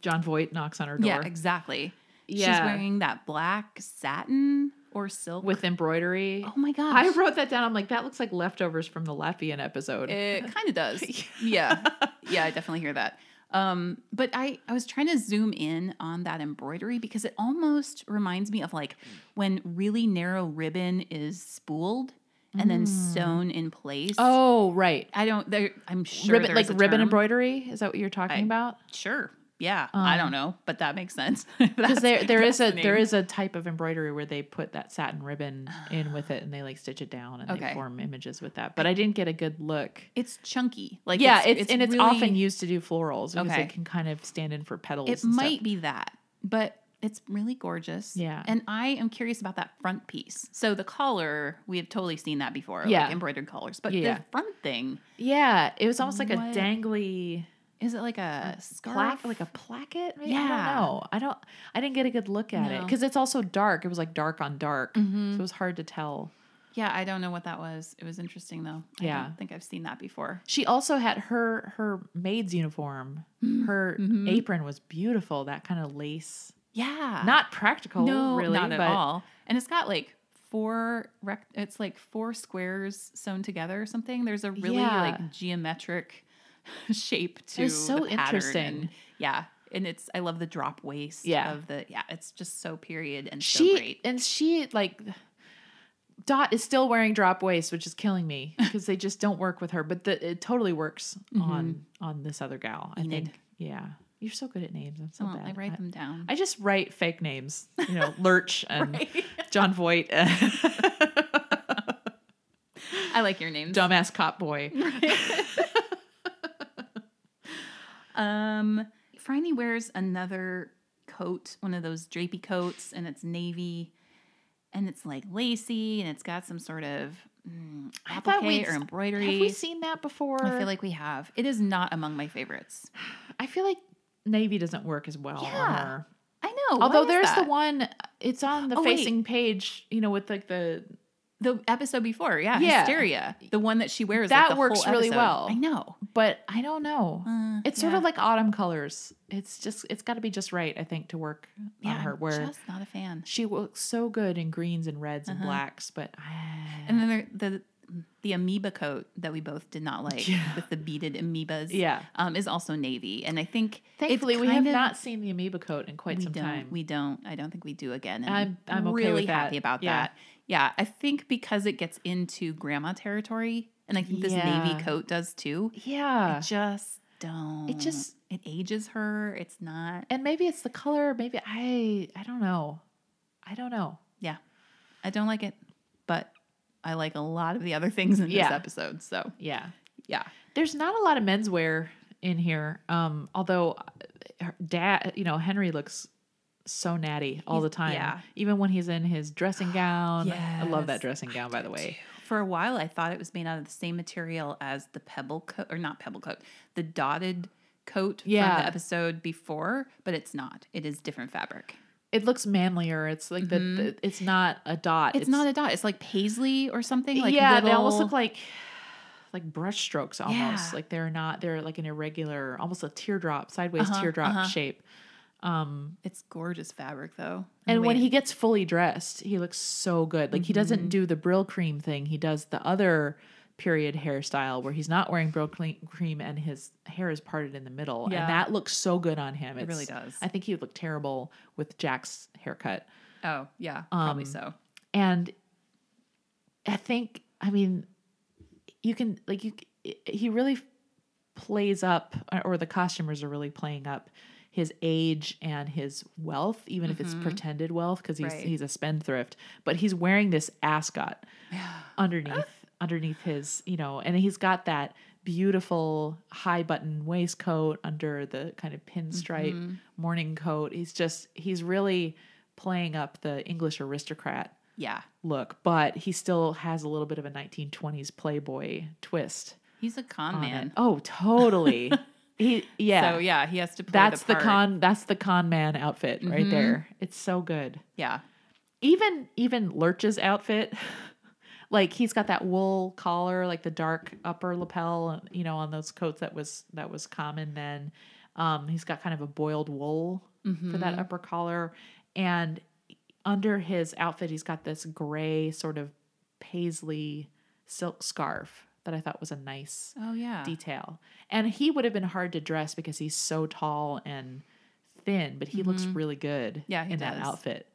Jon Voight knocks on her door Yeah, exactly. She's wearing that black satin or silk. with embroidery. oh my gosh. I wrote that down. I'm like, that looks like leftovers from the Latvian episode. It kind of does. yeah. Yeah, I definitely hear that. Um, but I, I was trying to zoom in on that embroidery because it almost reminds me of like when really narrow ribbon is spooled and then sewn in place. oh, right. I don't. There, I'm sure ribbon, like ribbon term. embroidery. Is that what you're talking I- about? Sure. Yeah. I Um, don't know, but that makes sense. Because there there is a there is a type of embroidery where they put that satin ribbon in with it and they like stitch it down and they form images with that. But I didn't get a good look. It's chunky. Like yeah, it's, and it's really- often used to do florals because Okay. it can kind of stand in for petals. It and might stuff. be that, but it's really gorgeous. Yeah. And I am curious about that front piece. So the collar, we have totally seen that before, Yeah. like embroidered collars. But Yeah. the front thing, Yeah, it was almost like a dangly is it like a scarf? plaque, like a placket. Maybe? I Yeah. don't know. I don't. I didn't get a good look at it because it's also dark. It was like dark on dark, Mhm. so it was hard to tell. Yeah, I don't know what that was. It was interesting though. I Yeah. don't think I've seen that before. She also had her her maid's uniform. Her Mhm. apron was beautiful. That kind of lace, Yeah. not practical, no, really, not at all. And it's got like four rec- it's like four squares sewn together or something. There's a really Yeah. like geometric shape to was so interesting. and- yeah. And it's I love the drop waist Yeah. of the yeah, it's just so period and she so great. and she like Dot is still wearing drop waist, which is killing me because they just don't work with her. But the, it totally works on on this other gal. I Mm-hmm. Think. Yeah, you're so good at names. I'm so Well, bad. I write them down. I just write fake names. You know, Lurch and Right. Jon Voight, I like your names. dumbass cop boy. Um, Phryne wears another coat, one of those drapey coats, and it's navy, and it's like lacy, and it's got some sort of mm, applique or embroidery. Have we seen that before? I feel like we have. It is not among my favorites. I feel like navy doesn't work as well on Yeah. her. I know. Although there's the one, it's on the Oh, wait. facing page. You know, with like the the episode before, yeah, Yeah. hysteria, the one that she wears. That like, the works whole really well. I know. but I don't know. Uh, It's sort yeah. of like autumn colors. It's just it's got to be just right, I think, to work yeah, on her. I'm Where just not a fan. she looks so good in greens and reds and Uh-huh. blacks, but And then there, the the amoeba coat that we both did not like Yeah. with the beaded amoebas. yeah. um, is also navy, and I think Thankfully, we have of- not seen the amoeba coat in quite some time. We don't. I don't think we do again. And I'm- I'm okay really happy about Yeah. that. Yeah, I think because it gets into grandma territory, and I think this Yeah. navy coat does too. yeah, I just don't. It just- it ages her. It's not. and maybe it's the color. Maybe I I don't know. I don't know. Yeah, I don't like it, I like a lot of the other things in Yeah. this episode. So Yeah, yeah, there's not a lot of menswear in here. Um, although uh, dad, you know, Henry looks so natty all He's- the time. yeah. even when he's in his dressing gown. I love that dressing gown, by the way. For a while, I thought it was made out of the same material as the pebble coat, or not pebble coat, the dotted coat Yeah. from the episode before, but it's not. It is different fabric. It looks manlier. It's like the, the it's not a dot. Mm-hmm. It's, not a dot. It's like paisley or something. Like yeah, they almost look like like brush strokes almost. Yeah. Like they're not. They're like an irregular, almost a teardrop, sideways Uh-huh, teardrop uh-huh. shape. It's gorgeous fabric though. And when he gets fully dressed, he looks so good. Like he doesn't do the Brylcreem thing. He does the other period hairstyle where he's not wearing Brylcreem and his hair is parted in the middle. Yeah. And that looks so good on him. It really does. I think he would look terrible with Jack's haircut. Oh yeah, probably Um, so. And I think, I mean, you can like you. He really plays up, or the costumers are really playing up his age and his wealth, even if it's pretended wealth, because he's Right. he's a spendthrift. But he's wearing this ascot underneath underneath his, you know, and he's got that beautiful high button waistcoat under the kind of pinstripe morning coat. He's just he's really playing up the English aristocrat Yeah, look, but he still has a little bit of a 1920s playboy twist. he's a con man. it. Oh, totally. he yeah. So yeah, he has to play that's the, the. Mm-hmm. con that's the con man outfit right there. It's so good. Yeah, Even even Lurch's outfit like he's got that wool collar, like the dark upper lapel, you know, on those coats that was that was common then. Um, he's got kind of a boiled wool for Mm-hmm. that upper collar, and under his outfit, he's got this gray sort of paisley silk scarf that I thought was a nice Oh yeah. detail. And he would have been hard to dress because he's so tall and thin, but he looks really good Mm-hmm. Yeah, in that outfit.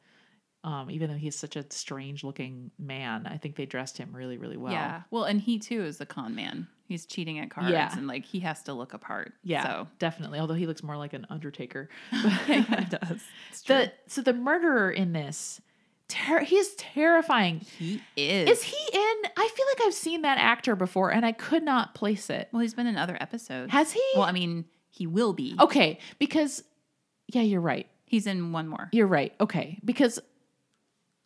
Um, even though he's such a strange looking man, I think they dressed him really, really well. Yeah. Well, and he too is a con man. He's cheating at cards Yeah. and like he has to look apart. Yeah, So definitely. Although he looks more like an Undertaker. he kind does. The so the murderer in this, ter- is terrifying. he is. Is he in? I feel like I've seen that actor before, and I could not place it. Well, he's been in other episodes. Has he? Well, I mean, he will be. Okay, because yeah, you're right. He's in one more. You're right. Okay, because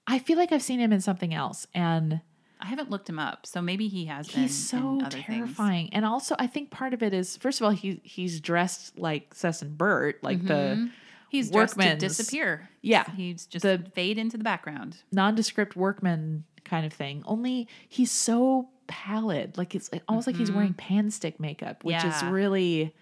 I feel like I've seen him in something else, and I haven't looked him up, so maybe he has been. he's so in other Things. terrifying. And also, I think part of it is, first of all, he he's dressed like Cec and Bert, like the He's workman to disappear. Yeah. he's just The- fade into the background. nondescript workman kind of thing. Only he's so pallid, like it's like, almost like he's wearing pan stick makeup, which is Mm-hmm. Really,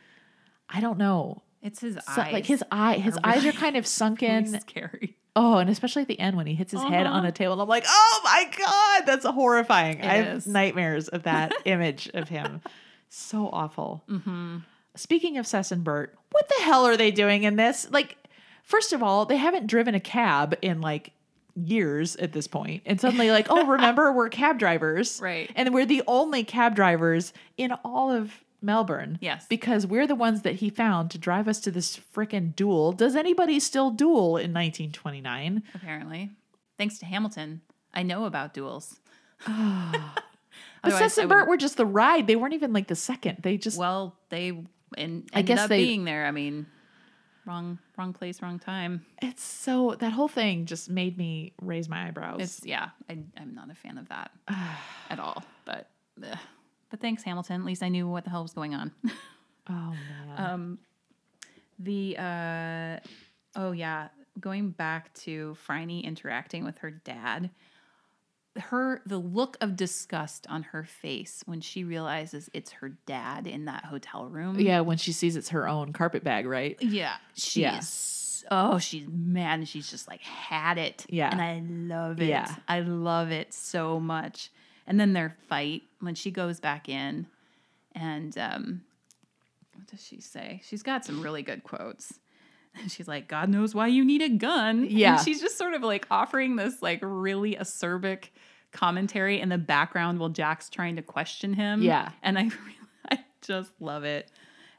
I don't know. It's his So, eyes. like his eye, his are eyes are kind of sunken. really scary. Oh, and especially at the end when he hits his head on Uh-huh. a table, and I'm like, oh my god, that's horrifying. I have is. nightmares of that image of him. So awful. Mm-hmm. Speaking of Cec and Bert, what the hell are they doing in this? Like, first of all, they haven't driven a cab in like years at this point, and suddenly, like, oh, remember we're cab drivers, Right. And we're the only cab drivers in all of Melbourne. Yes. because we're the ones that he found to drive us to this frickin' duel. Does anybody still duel in 1929? Apparently, thanks to Hamilton, I know about duels. But Cec and Bert were just the ride. They weren't even like the second. They just Well, they and I guess up they- being there. I mean, wrong, wrong place, wrong time. it's so that whole thing just made me raise my eyebrows. It's yeah, I, I'm not a fan of that at all. But ugh. But thanks, Hamilton. At least I knew what the hell was going on. oh man. the uh, oh yeah, going back to Phryne interacting with her dad. Her the look of disgust on her face when she realizes it's her dad in that hotel room. yeah, when she sees it's her own carpet bag, right? Yeah, she's Yeah. oh, she's mad and she's just like had it. Yeah. and I love it. Yeah. I love it so much. And then their fight when she goes back in, and um, what does she say? She's got some really good quotes. She's like, God knows why you need a gun. Yeah. And she's just sort of like offering this like really acerbic commentary in the background while Jack's trying to question him. Yeah. And I I just love it.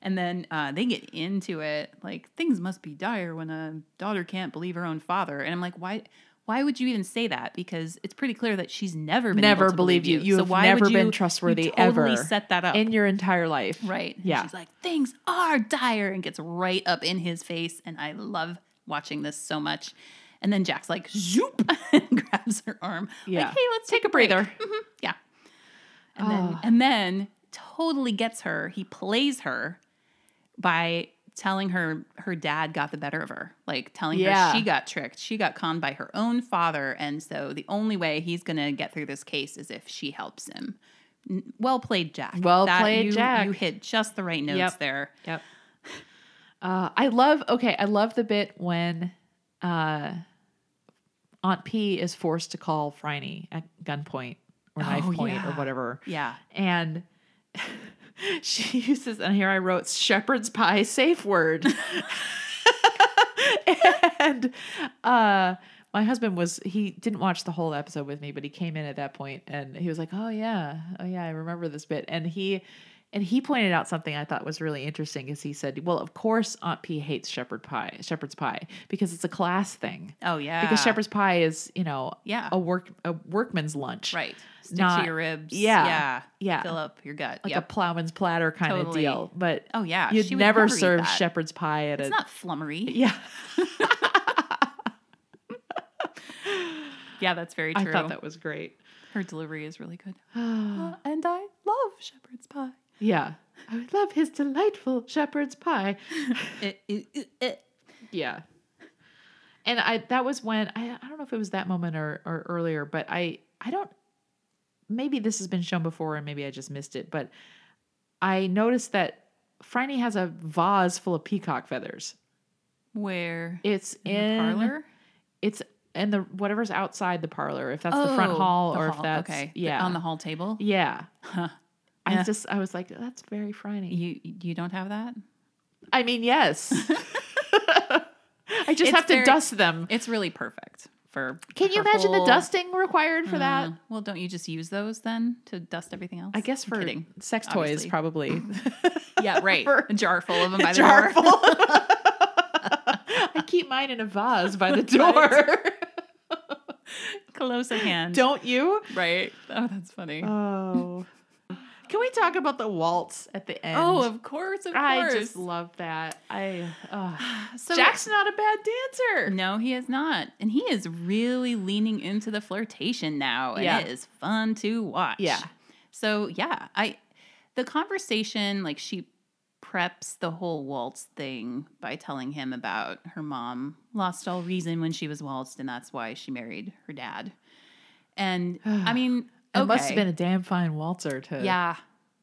And then uh, they get into it like things must be dire when a daughter can't believe her own father. And I'm like, why? Why would you even say that? Because it's pretty clear that she's never been Never able to believed believe you. You have never been trustworthy you totally ever Set that up in your entire life. Right. And Yeah. She's like, things are dire and gets right up in his face. And I love watching this so much. And then Jack's like, zoop, and grabs her arm. Yeah. Like, hey, let's take, Take a break." breather. Mhm, Yeah. And then and then totally gets her. He plays her by telling her her dad got the better of her. Like telling Yeah. her she got tricked. She got conned by her own father. And so the only way he's gonna get through this case is if she helps him. Well played, Jack. Well played, you, Jack. You hit just the right notes Yep. there. Yep. Uh, I love okay, I love the bit when uh, Aunt P is forced to call Phryne at gunpoint or knife Oh, point or whatever. Yeah. And she uses and here I wrote shepherd's pie safe word. and uh my husband was he didn't watch the whole episode with me, but he came in at that point and he was like, "Oh yeah, oh yeah, I remember this bit." And he and he pointed out something I thought was really interesting. Is he said, "Well, of course, Aunt P hates shepherd pie, shepherd's pie, because it's a class thing. Oh yeah. Because shepherd's pie is, you know, Yeah. a work a workman's lunch, right. Stick not- to your ribs. yeah, Yeah. yeah. Fill up your gut. like Yep. a plowman's platter kind of deal. But Oh yeah. you'd never serve shepherd's pie at It's a not flummery. yeah. Yeah, that's very I true. thought that was great. Her delivery is really good. Uh, and I love shepherd's pie. Yeah, I would love his delightful shepherd's pie. Eh, eh, eh. Yeah. And I that was when I I don't know if it was that moment or or earlier, but I I don't maybe this has been shown before and maybe I just missed it, but I noticed that Phryne has a vase full of peacock feathers. Where It's in, in, the parlor? It's in the whatever's outside the parlor, if that's the front Oh, hall the or hall, if that's okay. Yeah on the hall table. yeah. Huh. I Yeah. just I was like that's very Phryne. You you don't have that? I mean yes. I just It's have to very- dust them. It's really perfect for. Can you imagine the dusting required for that? Uh, well, don't you just use those then to dust everything else? I guess I'm for kidding. sex toys, obviously. probably. Yeah, right. For- a jar full of them by the jar door. full. I keep mine in a vase by the door. Close at hand. Don't you? Right. Oh, that's funny. Oh. Can we talk about the waltz at the end? oh, of course, of I course. I just love that. I uh, so, Jack's not a bad dancer. No, he is not. And he is really leaning into the flirtation now. And Yeah. it is fun to watch. Yeah. So yeah, I the conversation, like she preps the whole waltz thing by telling him about her mom lost all reason when she was waltzed, and that's why she married her dad. And I mean, It must have been a damn fine waltzer to Yeah.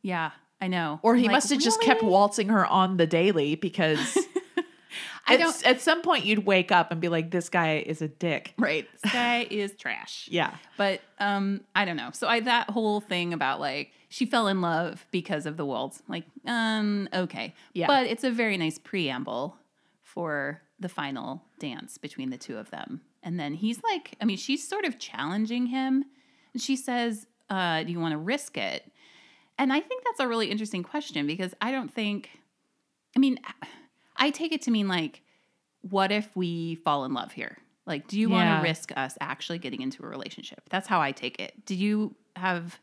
Yeah. I know. Or he Like, must have just kept waltzing her on the daily because I at, don't at some point you'd wake up and be like, this guy is a dick. Right. This guy is trash. Yeah. But um, I don't know. So I that whole thing about like she fell in love because of the waltz. Like, um, okay. Yeah. But it's a very nice preamble for the final dance between the two of them. And then he's like, I mean, she's sort of challenging him. And she says, uh, do you want to risk it? And I think that's a really interesting question because I don't think I mean, I take it to mean like, what if we fall in love here? Like, do you want to risk us actually getting into a relationship? That's how I take it. Do you have?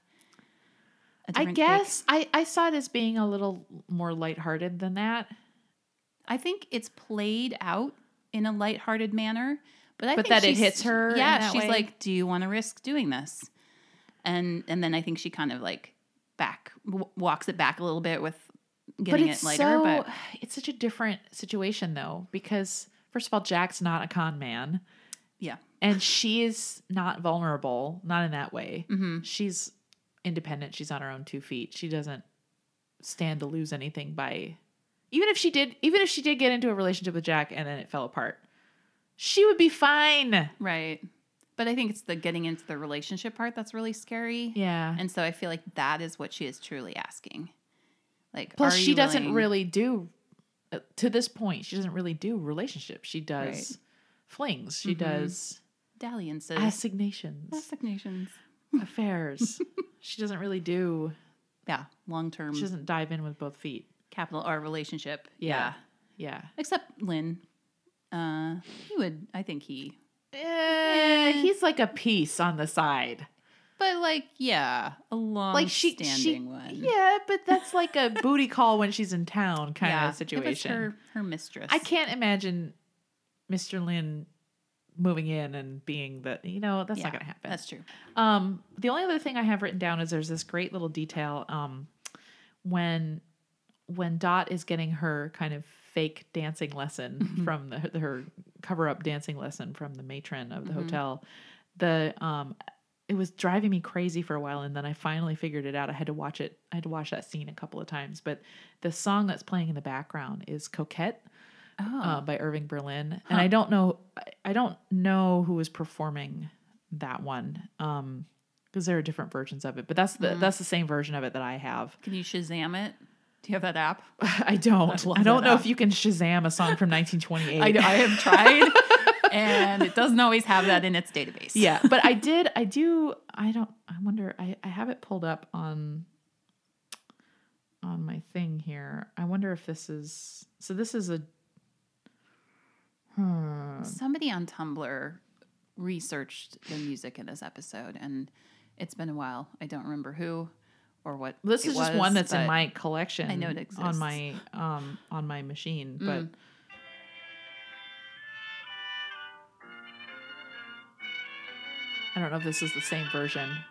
I take? guess I, I saw it as being a little more lighthearted than that. I think it's played out in a lighthearted manner, but I But think that it hits her Yeah, she's way? like, "Do you want to risk doing this?" And and then I think she kind of like back w- walks it back a little bit with getting it lighter. so but it's such a different situation though because first of all, Jack's not a con man, yeah, and she is not vulnerable, not in that way. hmm She's independent. She's on her own two feet. She doesn't stand to lose anything by even if she did even if she did get into a relationship with Jack and then it fell apart. She would be fine. right. But I think it's the getting into the relationship part that's really scary. Yeah. And so I feel like that is what she is truly asking. Like, Plus, she doesn't willing- really do, uh, to this point, she doesn't really do relationships. She does Right. flings. She Mhm. does dalliances, assignations, assignations. affairs. she doesn't really do, Yeah, long term she doesn't dive in with both feet. capital R relationship. Yeah. Yeah. Yeah. except Lin. Uh, he would. I think he. Eh, he's like a piece on the side. But like, yeah, a long Like she, standing she one. yeah, but that's like a booty call when she's in town kind Yeah, of situation. her her mistress. I can't imagine Mr. Lin moving in and being the, you know, that's Yeah, not going to happen. That's true. Um, the only other thing I have written down is there's this great little detail um, when when Dot is getting her kind of fake dancing lesson Mm-hmm. from the, her cover up dancing lesson from the matron of the Mm-hmm. hotel. The um, it was driving me crazy for a while, and then I finally figured it out. I had to watch it. I had to watch that scene a couple of times, but the song that's playing in the background is "Coquette." Oh. uh, by Irving Berlin, and I don't know, I- don't know who was performing that one, um, because there are different versions of it. But that's the Mm-hmm. that's the same version of it that I have. Can you Shazam it? Do you have that app? I don't. love I don't know app. if you can Shazam a song from 1928. I, I have tried, and it doesn't always have that in its database. yeah, but I did. I do. I don't. I wonder. I I have it pulled up on on my thing here. I wonder if this is. So this is a. Hmm. Somebody on Tumblr researched the music in this episode, and it's been a while. I don't remember who or what. This it is just was, one that's in my collection. I know it exists on my um on my machine, but. Mm. I don't know if this is the same version.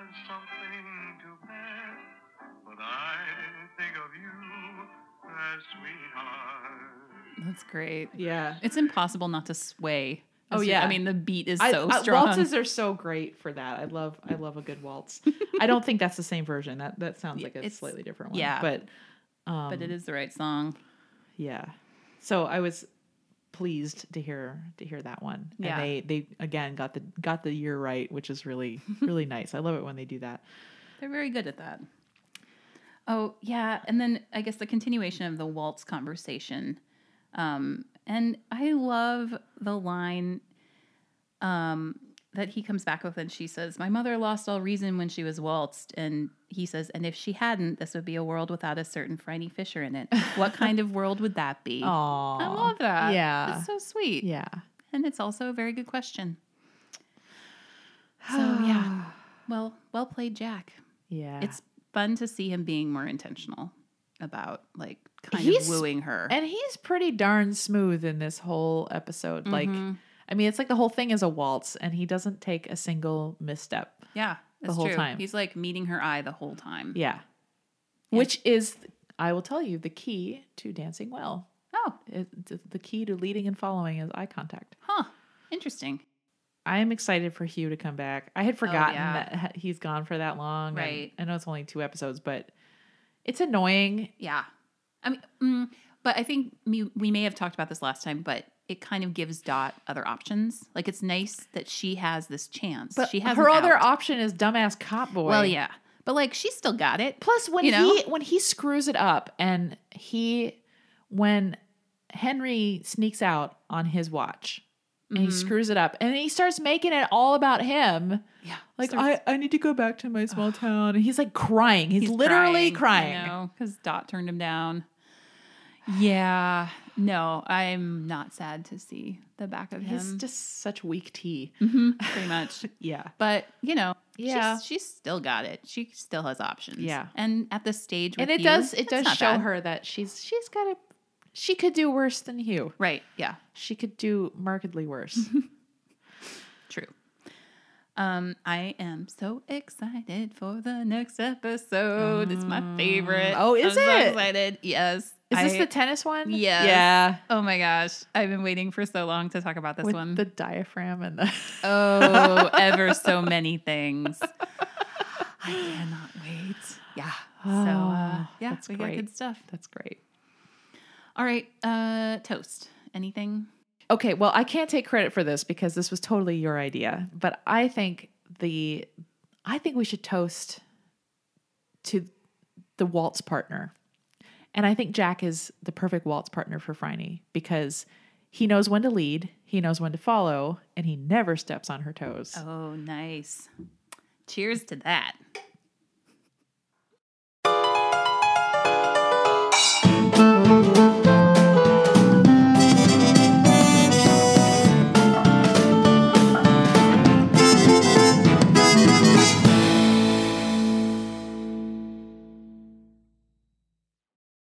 as something to pet, but I think of you as sweetheart. That's great. Yeah. It's impossible not to sway. Oh, It's- yeah. I mean the beat is I- so I- strong. waltzes are so great for that. I love I love a good waltz. I don't think that's the same version. That that sounds like a It's- slightly different one. yeah. But um but it is the right song. yeah. So I was pleased to hear to hear that one. Yeah. And they they again got the got the year right, which is really really nice. I love it when they do that. They're very good at that. Oh, yeah. And then I guess the continuation of the waltz conversation. Um, and I love the line um, that he comes back with, and she says, My mother lost all reason when she was waltzed. And he says, And if she hadn't, this would be a world without a certain Phryne Fisher in it. What kind of world would that be? Aw. I love that. Yeah. It's so sweet. Yeah. And it's also a very good question. So, yeah. Well, well played, Jack Yeah. it's fun to see him being more intentional about like kind He's- of wooing her. and he's pretty darn smooth in this whole episode. Like Mm-hmm. I mean, it's like the whole thing is a waltz and he doesn't take a single misstep. yeah, that's whole true. time. He's like meeting her eye the whole time. Yeah. Which is, I will tell you, the key to dancing well. Oh, It, the- the key to leading and following is eye contact. huh. Interesting. I am excited for Hugh to come back. I had forgotten Oh, yeah. that he's gone for that long. and Right. I know it's only two episodes, but it's annoying. Yeah. I mean, mm, but I think we, we may have talked about this last time, but it kind of gives Dot other options. Like it's nice that she has this chance. But she has her other out. option is dumbass cop boy. Well, yeah, but like she's still got it. Plus, when You know? he when he screws it up, and he when Henry sneaks out on his watch, and Mm-hmm. he screws it up, and he starts making it all about him. Yeah, Like starts- I, I need to go back to my small town, and he's like crying. He's, literally crying. because Dot turned him down. Yeah, no, I'm not sad to see the back of He's him. just such weak tea. Mhm, pretty much. Yeah. But you know, Yeah. she's, she's still got it. She still has options. Yeah. and at the stage, and it Hugh, does it does show bad. her that she's she's got a she could do worse than Hugh. right. Yeah, She could do markedly worse. true. Um, I am so excited for the next episode. it's my favorite. Oh, is I'm so it? excited. Yes. Is this the tennis one? Yeah. Yeah. Oh my gosh, I've been waiting for so long to talk about this With one. the diaphragm and the oh, ever so many things. I cannot wait. Yeah. So uh, Oh, yeah, that's we got great. good stuff. That's great. All right, uh, toast. Anything? Okay, well, I can't take credit for this because this was totally your idea, but I think the I think we should toast to the waltz partner. And I think Jack is the perfect waltz partner for Phryne because he knows when to lead, he knows when to follow, and he never steps on her toes. Oh, nice. Cheers to that.